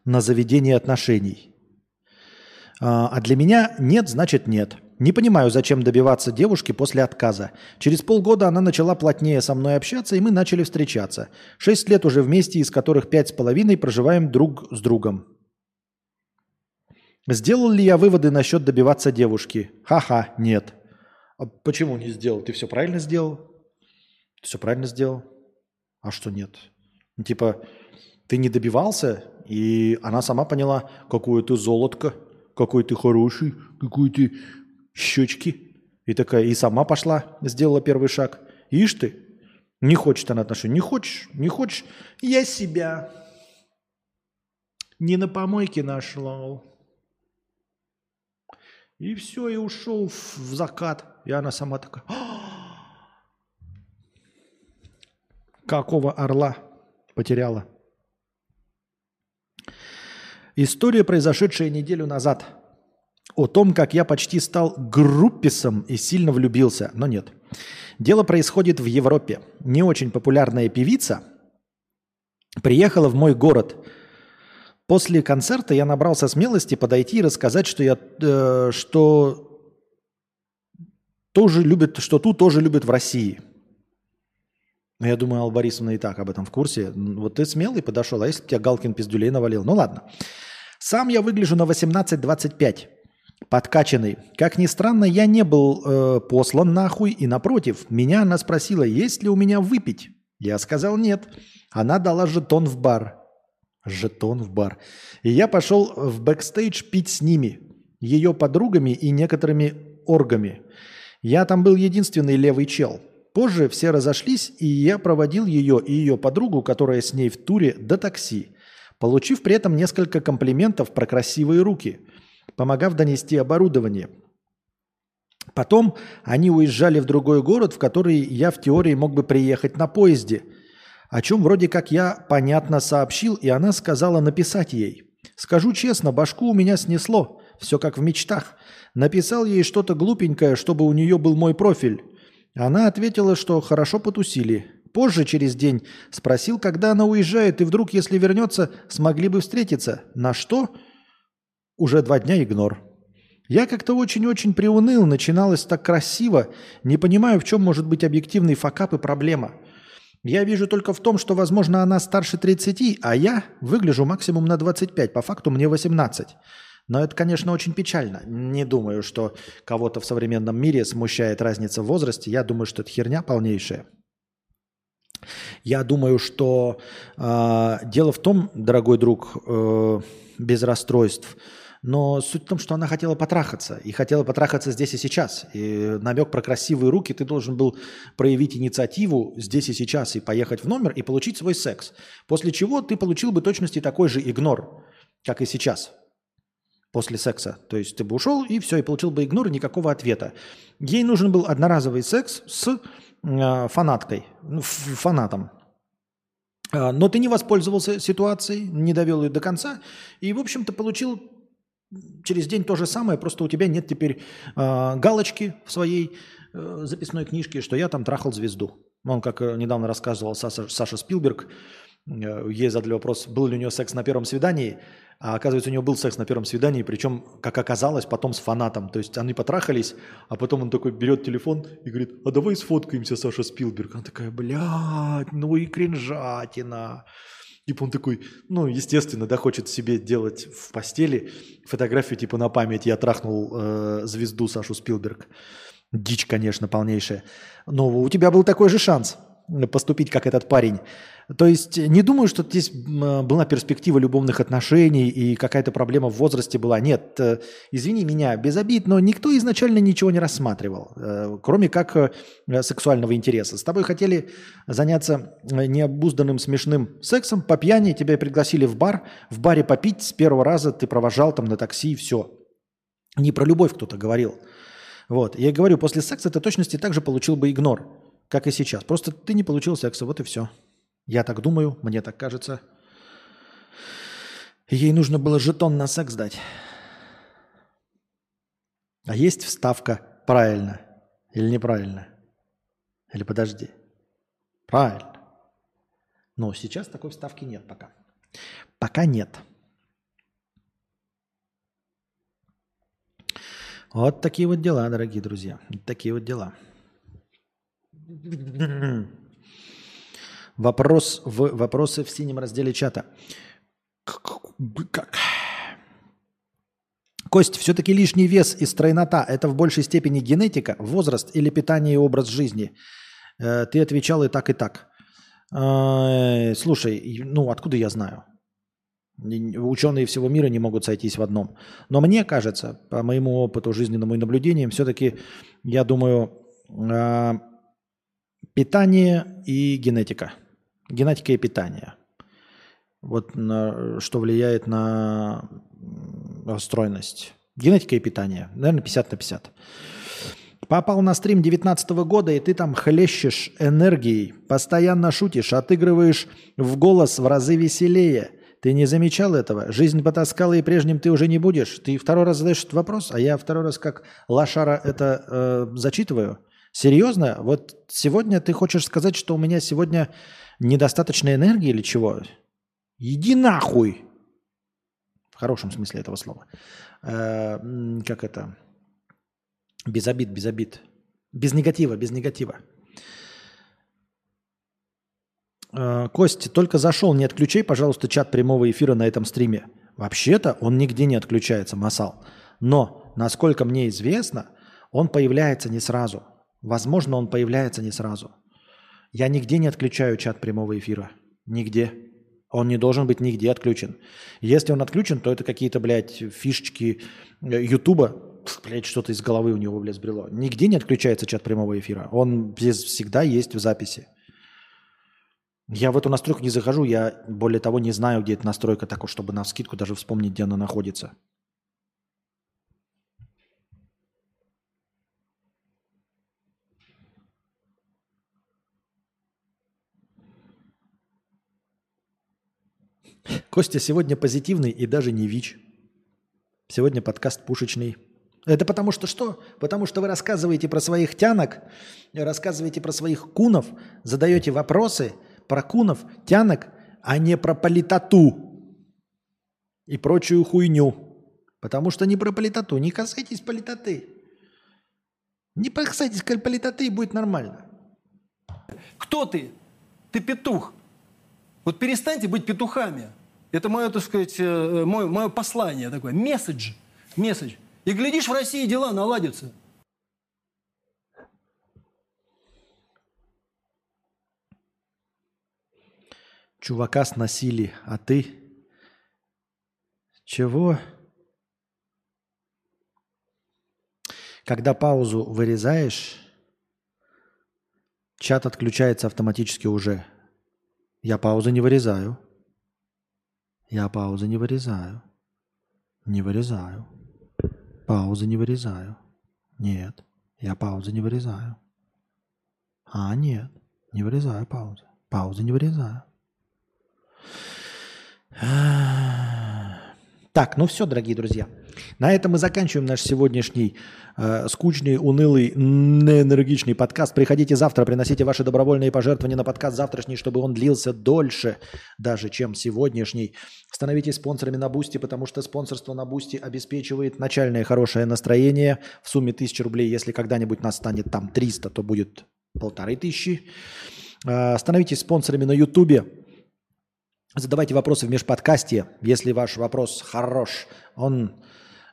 на заведение отношений. А а для меня нет, значит нет. Не понимаю, зачем добиваться девушки после отказа. Через полгода она начала плотнее со мной общаться, и мы начали встречаться. Шесть лет уже вместе, из которых пять с половиной проживаем друг с другом. Сделал ли я выводы насчет добиваться девушки? Ха-ха, нет. А почему не сделал? Ты все правильно сделал? Ты все правильно сделал? А что нет? Ну, Типа, ты не добивался, и она сама поняла, какое ты золотко, какой ты хороший, какой ты щечки. И такая, и сама пошла, сделала первый шаг. Ишь ты, не хочет она отношений. Не хочешь, не хочешь, я себя не на помойке нашла. И все, и ушел в закат. И она сама такая, «А, какого орла потеряла. История, произошедшая неделю назад. О том, как я почти стал групписом и сильно влюбился. Но нет. Дело происходит в Европе. Не очень популярная певица приехала в мой город. После концерта я набрался смелости подойти и рассказать, что я, э, что тоже любит, что тут тоже любят в России. Я думаю, Алла Борисовна и так об этом в курсе. Вот ты смелый подошел, а если бы тебя Галкин пиздюлей навалил? Ну ладно. Сам я выгляжу на 18-25. Подкачанный. Как ни странно, я не был э, послан нахуй, и напротив, меня она спросила, есть ли у меня выпить. Я сказал нет. Она дала жетон в бар. Жетон в бар. И я пошел в бэкстейдж пить с ними, ее подругами и некоторыми оргами. Я там был единственный левый чел. Позже все разошлись, и я проводил ее и ее подругу, которая с ней в туре, до такси, получив при этом несколько комплиментов про красивые руки, помогав донести оборудование. Потом они уезжали в другой город, в который я в теории мог бы приехать на поезде, о чем вроде как я понятно сообщил, и она сказала написать ей. Скажу честно, башку у меня снесло, все как в мечтах. Написал ей что-то глупенькое, чтобы у нее был мой профиль. Она ответила, что хорошо потусили. Позже, через день, спросил, когда она уезжает, и вдруг, если вернется, смогли бы встретиться. На что? Уже два дня игнор. Я как-то очень-очень приуныл, начиналось так красиво. Не понимаю, в чем может быть объективный факап и проблема. Я вижу только в том, что, возможно, она старше 30, а я выгляжу максимум на 25, по факту мне 18. Но это, конечно, очень печально. Не думаю, что кого-то в современном мире смущает разница в возрасте. Я думаю, что это херня полнейшая. Я думаю, что э, дело в том, дорогой друг, э, без расстройств, но суть в том, что она хотела потрахаться. И хотела потрахаться здесь и сейчас. И намек про красивые руки ты должен был проявить инициативу здесь и сейчас и поехать в номер и получить свой секс. После чего ты получил бы точности такой же игнор, как и сейчас после секса. То есть ты бы ушел и все, и получил бы игнор, и никакого ответа. Ей нужен был одноразовый секс с э, фанаткой, ну, фанатом. А, Но ты не воспользовался ситуацией, не довел ее до конца, и, в общем-то, получил через день то же самое, просто у тебя нет теперь э, галочки в своей э, записной книжке, что я там трахал звезду. Он, как э, недавно рассказывал Саша, Саша Спилберг, э, ей задали вопрос, был ли у нее секс на первом свидании, а оказывается, у него был секс на первом свидании, причем, как оказалось, потом с фанатом. То есть они потрахались, а потом он такой берет телефон и говорит, а давай сфоткаемся, Саша Спилберг. Она такая, блядь, ну и кринжатина. Типа он такой, ну, естественно, да, хочет себе делать в постели фотографию типа на память. Я трахнул э, звезду Сашу Спилберг. Дичь, конечно, полнейшая. Но у тебя был такой же шанс. Поступить, как этот парень. То есть не думаю, что здесь была перспектива любовных отношений и какая-то проблема в возрасте была. Нет, э, извини меня, без обид, но никто изначально ничего не рассматривал, э, кроме как э, сексуального интереса. С тобой хотели заняться необузданным смешным сексом, по пьяни тебя пригласили в бар, в баре попить, с первого раза ты провожал там на такси и все. Не про любовь кто-то говорил. Вот. Я говорю, после секса ты точности также получил бы игнор, как и сейчас. Просто ты не получил секса, вот и все. Я так думаю, мне так кажется. Ей нужно было жетон на секс дать. А есть вставка правильно или неправильно? Или подожди. Правильно. Но сейчас такой вставки нет пока. Пока нет. Вот такие вот дела, дорогие друзья. Такие вот дела. Вопрос в, вопросы в синем разделе чата. Кость, все-таки лишний вес и стройнота – это в большей степени генетика, возраст или питание и образ жизни? Э, Ты отвечал и так, и так. Э, Слушай, ну откуда я знаю? Ученые всего мира не могут сойтись в одном. Но мне кажется, по моему опыту, жизненному и наблюдениям, все-таки, я думаю, э, питание и генетика. Генетика и питание. Вот на- что влияет на стройность. Генетика и питание. Наверное, 50 на 50. Попал на стрим 19 года, и ты там хлещешь энергией, постоянно шутишь, отыгрываешь в голос в разы веселее. Ты не замечал этого? Жизнь потаскала, и прежним ты уже не будешь. Ты второй раз задаешь этот вопрос, а я второй раз как лошара это э, зачитываю. Серьезно? Вот сегодня ты хочешь сказать, что у меня сегодня недостаточно энергии или чего? Иди нахуй! В хорошем смысле этого слова. Э, как это? Без обид, без обид. Без негатива, без негатива. Э, Кость, только зашел, не отключай, пожалуйста, чат прямого эфира на этом стриме. Вообще-то он нигде не отключается, Масал. Но, насколько мне известно, он появляется не сразу. Возможно, он появляется не сразу. Я нигде не отключаю чат прямого эфира. Нигде. Он не должен быть нигде отключен. Если он отключен, то это какие-то, блядь, фишечки э, Ютуба. Блядь, что-то из головы у него, блядь, сбрело. Нигде не отключается чат прямого эфира. Он здесь всегда есть в записи. Я в эту настройку не захожу, я более того не знаю, где эта настройка, так чтобы на скидку даже вспомнить, где она находится. Костя сегодня позитивный и даже не ВИЧ. Сегодня подкаст пушечный. Это потому что что? Потому что вы рассказываете про своих тянок, рассказываете про своих кунов, задаете вопросы про кунов, тянок, а не про политоту и прочую хуйню. Потому что не про политоту. Не касайтесь политоты. Не касайтесь политоты, и будет нормально. Кто ты? Ты петух. Вот перестаньте быть петухами. Это мое, так сказать, э, мое, мое послание такое. Месседж. Месседж. И глядишь, в России дела наладятся. Чувака сносили, а ты... Чего? Когда паузу вырезаешь, чат отключается автоматически уже. Я паузы не вырезаю. Я паузы не вырезаю. Не вырезаю. Паузы не вырезаю. Нет, я паузы не вырезаю. А, нет, не вырезаю паузы. Паузы не вырезаю. Так, ну все, дорогие друзья. На этом мы заканчиваем наш сегодняшний э, скучный, унылый, неэнергичный подкаст. Приходите завтра, приносите ваши добровольные пожертвования на подкаст завтрашний, чтобы он длился дольше даже, чем сегодняшний. Становитесь спонсорами на Бусти, потому что спонсорство на Бусти обеспечивает начальное хорошее настроение в сумме 1000 рублей. Если когда-нибудь нас станет там 300, то будет полторы тысячи. Э, Становитесь спонсорами на Ютубе. Задавайте вопросы в межподкасте. Если ваш вопрос хорош, он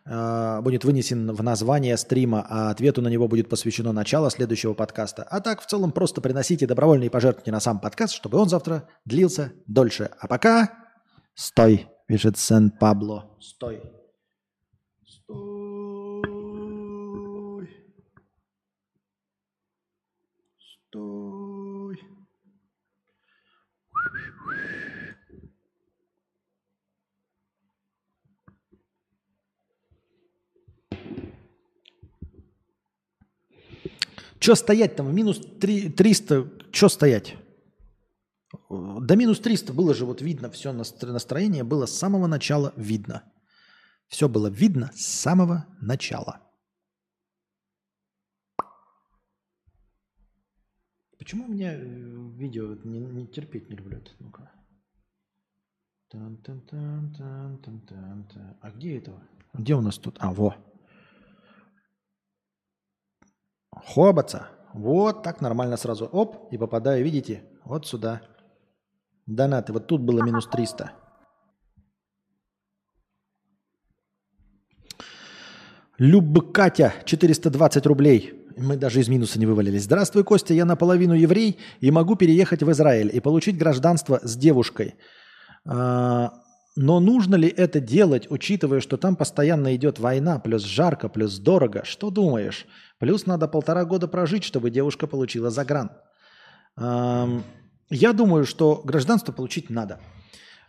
э, будет вынесен в название стрима, а ответу на него будет посвящено начало следующего подкаста. А так, в целом, просто приносите добровольные пожертвования на сам подкаст, чтобы он завтра длился дольше. А пока... Стой, пишет Сен-Пабло. Стой. Че стоять там? Минус три- 300. Че стоять? До минус 300 было же вот видно, все настроение было с самого начала видно. Все было видно с самого начала. Почему у меня э, видео не, не терпеть не люблю это? Ну-ка. А где это? Где у нас тут? А, во. Хобаца. Вот так нормально сразу. Оп, и попадаю, видите, вот сюда. Донаты. Вот тут было минус 300. Люб Катя, 420 рублей. Мы даже из минуса не вывалились. Здравствуй, Костя, я наполовину еврей и могу переехать в Израиль и получить гражданство с девушкой. А, но нужно ли это делать, учитывая, что там постоянно идет война, плюс жарко, плюс дорого? Что думаешь? Плюс надо полтора года прожить, чтобы девушка получила загран. Я думаю, что гражданство получить надо.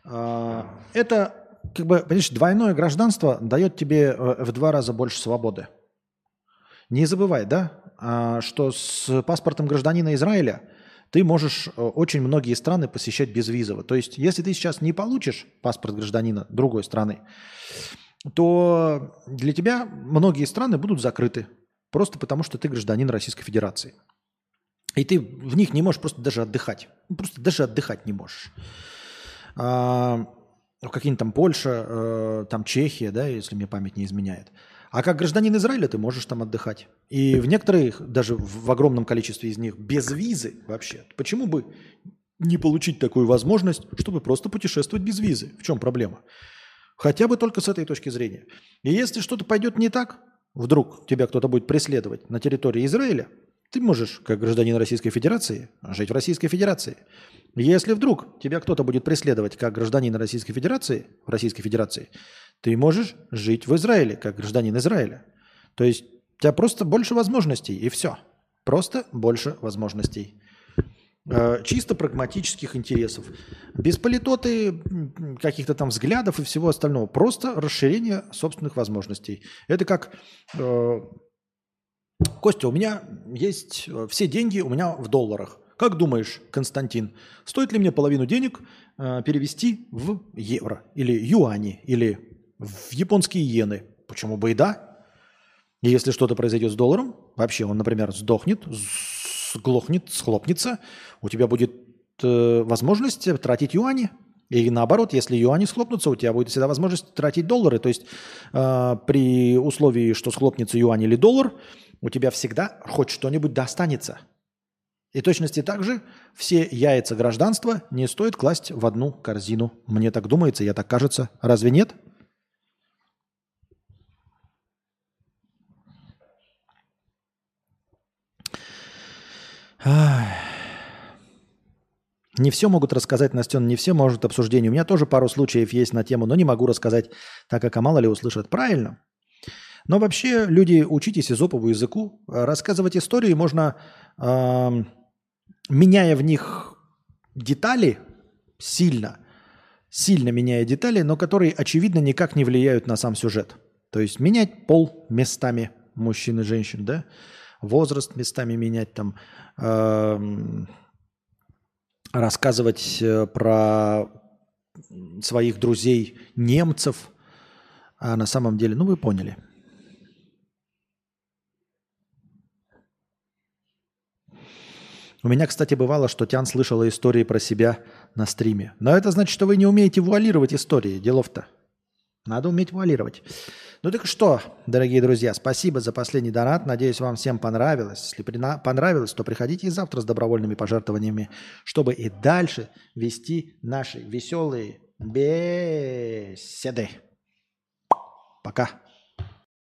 А, Это, как бы, понимаешь, двойное гражданство дает тебе э, в два раза больше свободы. Не забывай, да, а, что с паспортом гражданина Израиля ты можешь э, очень многие страны посещать безвизово. То есть, если ты сейчас не получишь паспорт гражданина другой страны, то для тебя многие страны будут закрыты. Просто потому, что ты гражданин Российской Федерации. И ты в них не можешь просто даже отдыхать. Ну, Просто даже отдыхать не можешь. А, ну, какие-нибудь там Польша, э, там Чехия, да, если мне память не изменяет. А как гражданин Израиля ты можешь там отдыхать. И в некоторых, даже в огромном количестве из них, без визы вообще. Почему бы не получить такую возможность, чтобы просто путешествовать без визы? В чем проблема? Хотя бы только с этой точки зрения. И если что-то пойдет не так, вдруг тебя кто-то будет преследовать на территории Израиля, ты можешь, как гражданин Российской Федерации, жить в Российской Федерации. Если вдруг тебя кто-то будет преследовать как гражданин Российской Федерации, в Российской Федерации, ты можешь жить в Израиле, как гражданин Израиля. То есть у тебя просто больше возможностей, и все. Просто больше возможностей. Э, Чисто прагматических интересов. Без политоты, каких-то там взглядов и всего остального. Просто расширение собственных возможностей. Это как э, Костя, у меня есть э, все деньги у меня в долларах. Как думаешь, Константин, стоит ли мне половину денег перевести в евро или юани или в японские иены? Почему бы и да? Если что-то произойдет с долларом, вообще он, например, сдохнет, сглохнет, схлопнется, у тебя будет э, возможность тратить юани. И наоборот, если юани схлопнутся, у тебя будет всегда возможность тратить доллары. То есть э, при условии, что схлопнется юань или доллар, у тебя всегда хоть что-нибудь достанется. И точности так же все яйца гражданства не стоит класть в одну корзину. Мне так думается, я так кажется. Разве нет? Не все могут рассказать, Настен, не все может обсуждение. У меня тоже пару случаев есть на тему, но не могу рассказать, так как а мало ли услышат. Правильно. Но вообще, люди, учитесь изопову языку. Э, Рассказывать истории можно, эм, меняя в них детали сильно, сильно меняя детали, но которые, очевидно, никак не влияют на сам сюжет. То есть менять пол местами мужчин и женщин, да? Возраст местами менять там, эм, рассказывать э, про своих друзей немцев, а на самом деле, ну вы поняли. У меня, кстати, бывало, что Тян слышала истории про себя на стриме. Но это значит, что вы не умеете вуалировать истории. Делов-то. Надо уметь вуалировать. Ну так что, дорогие друзья, спасибо за последний донат. Надеюсь, вам всем понравилось. Если понравилось, то приходите и завтра с добровольными пожертвованиями, чтобы и дальше вести наши веселые беседы. Пока.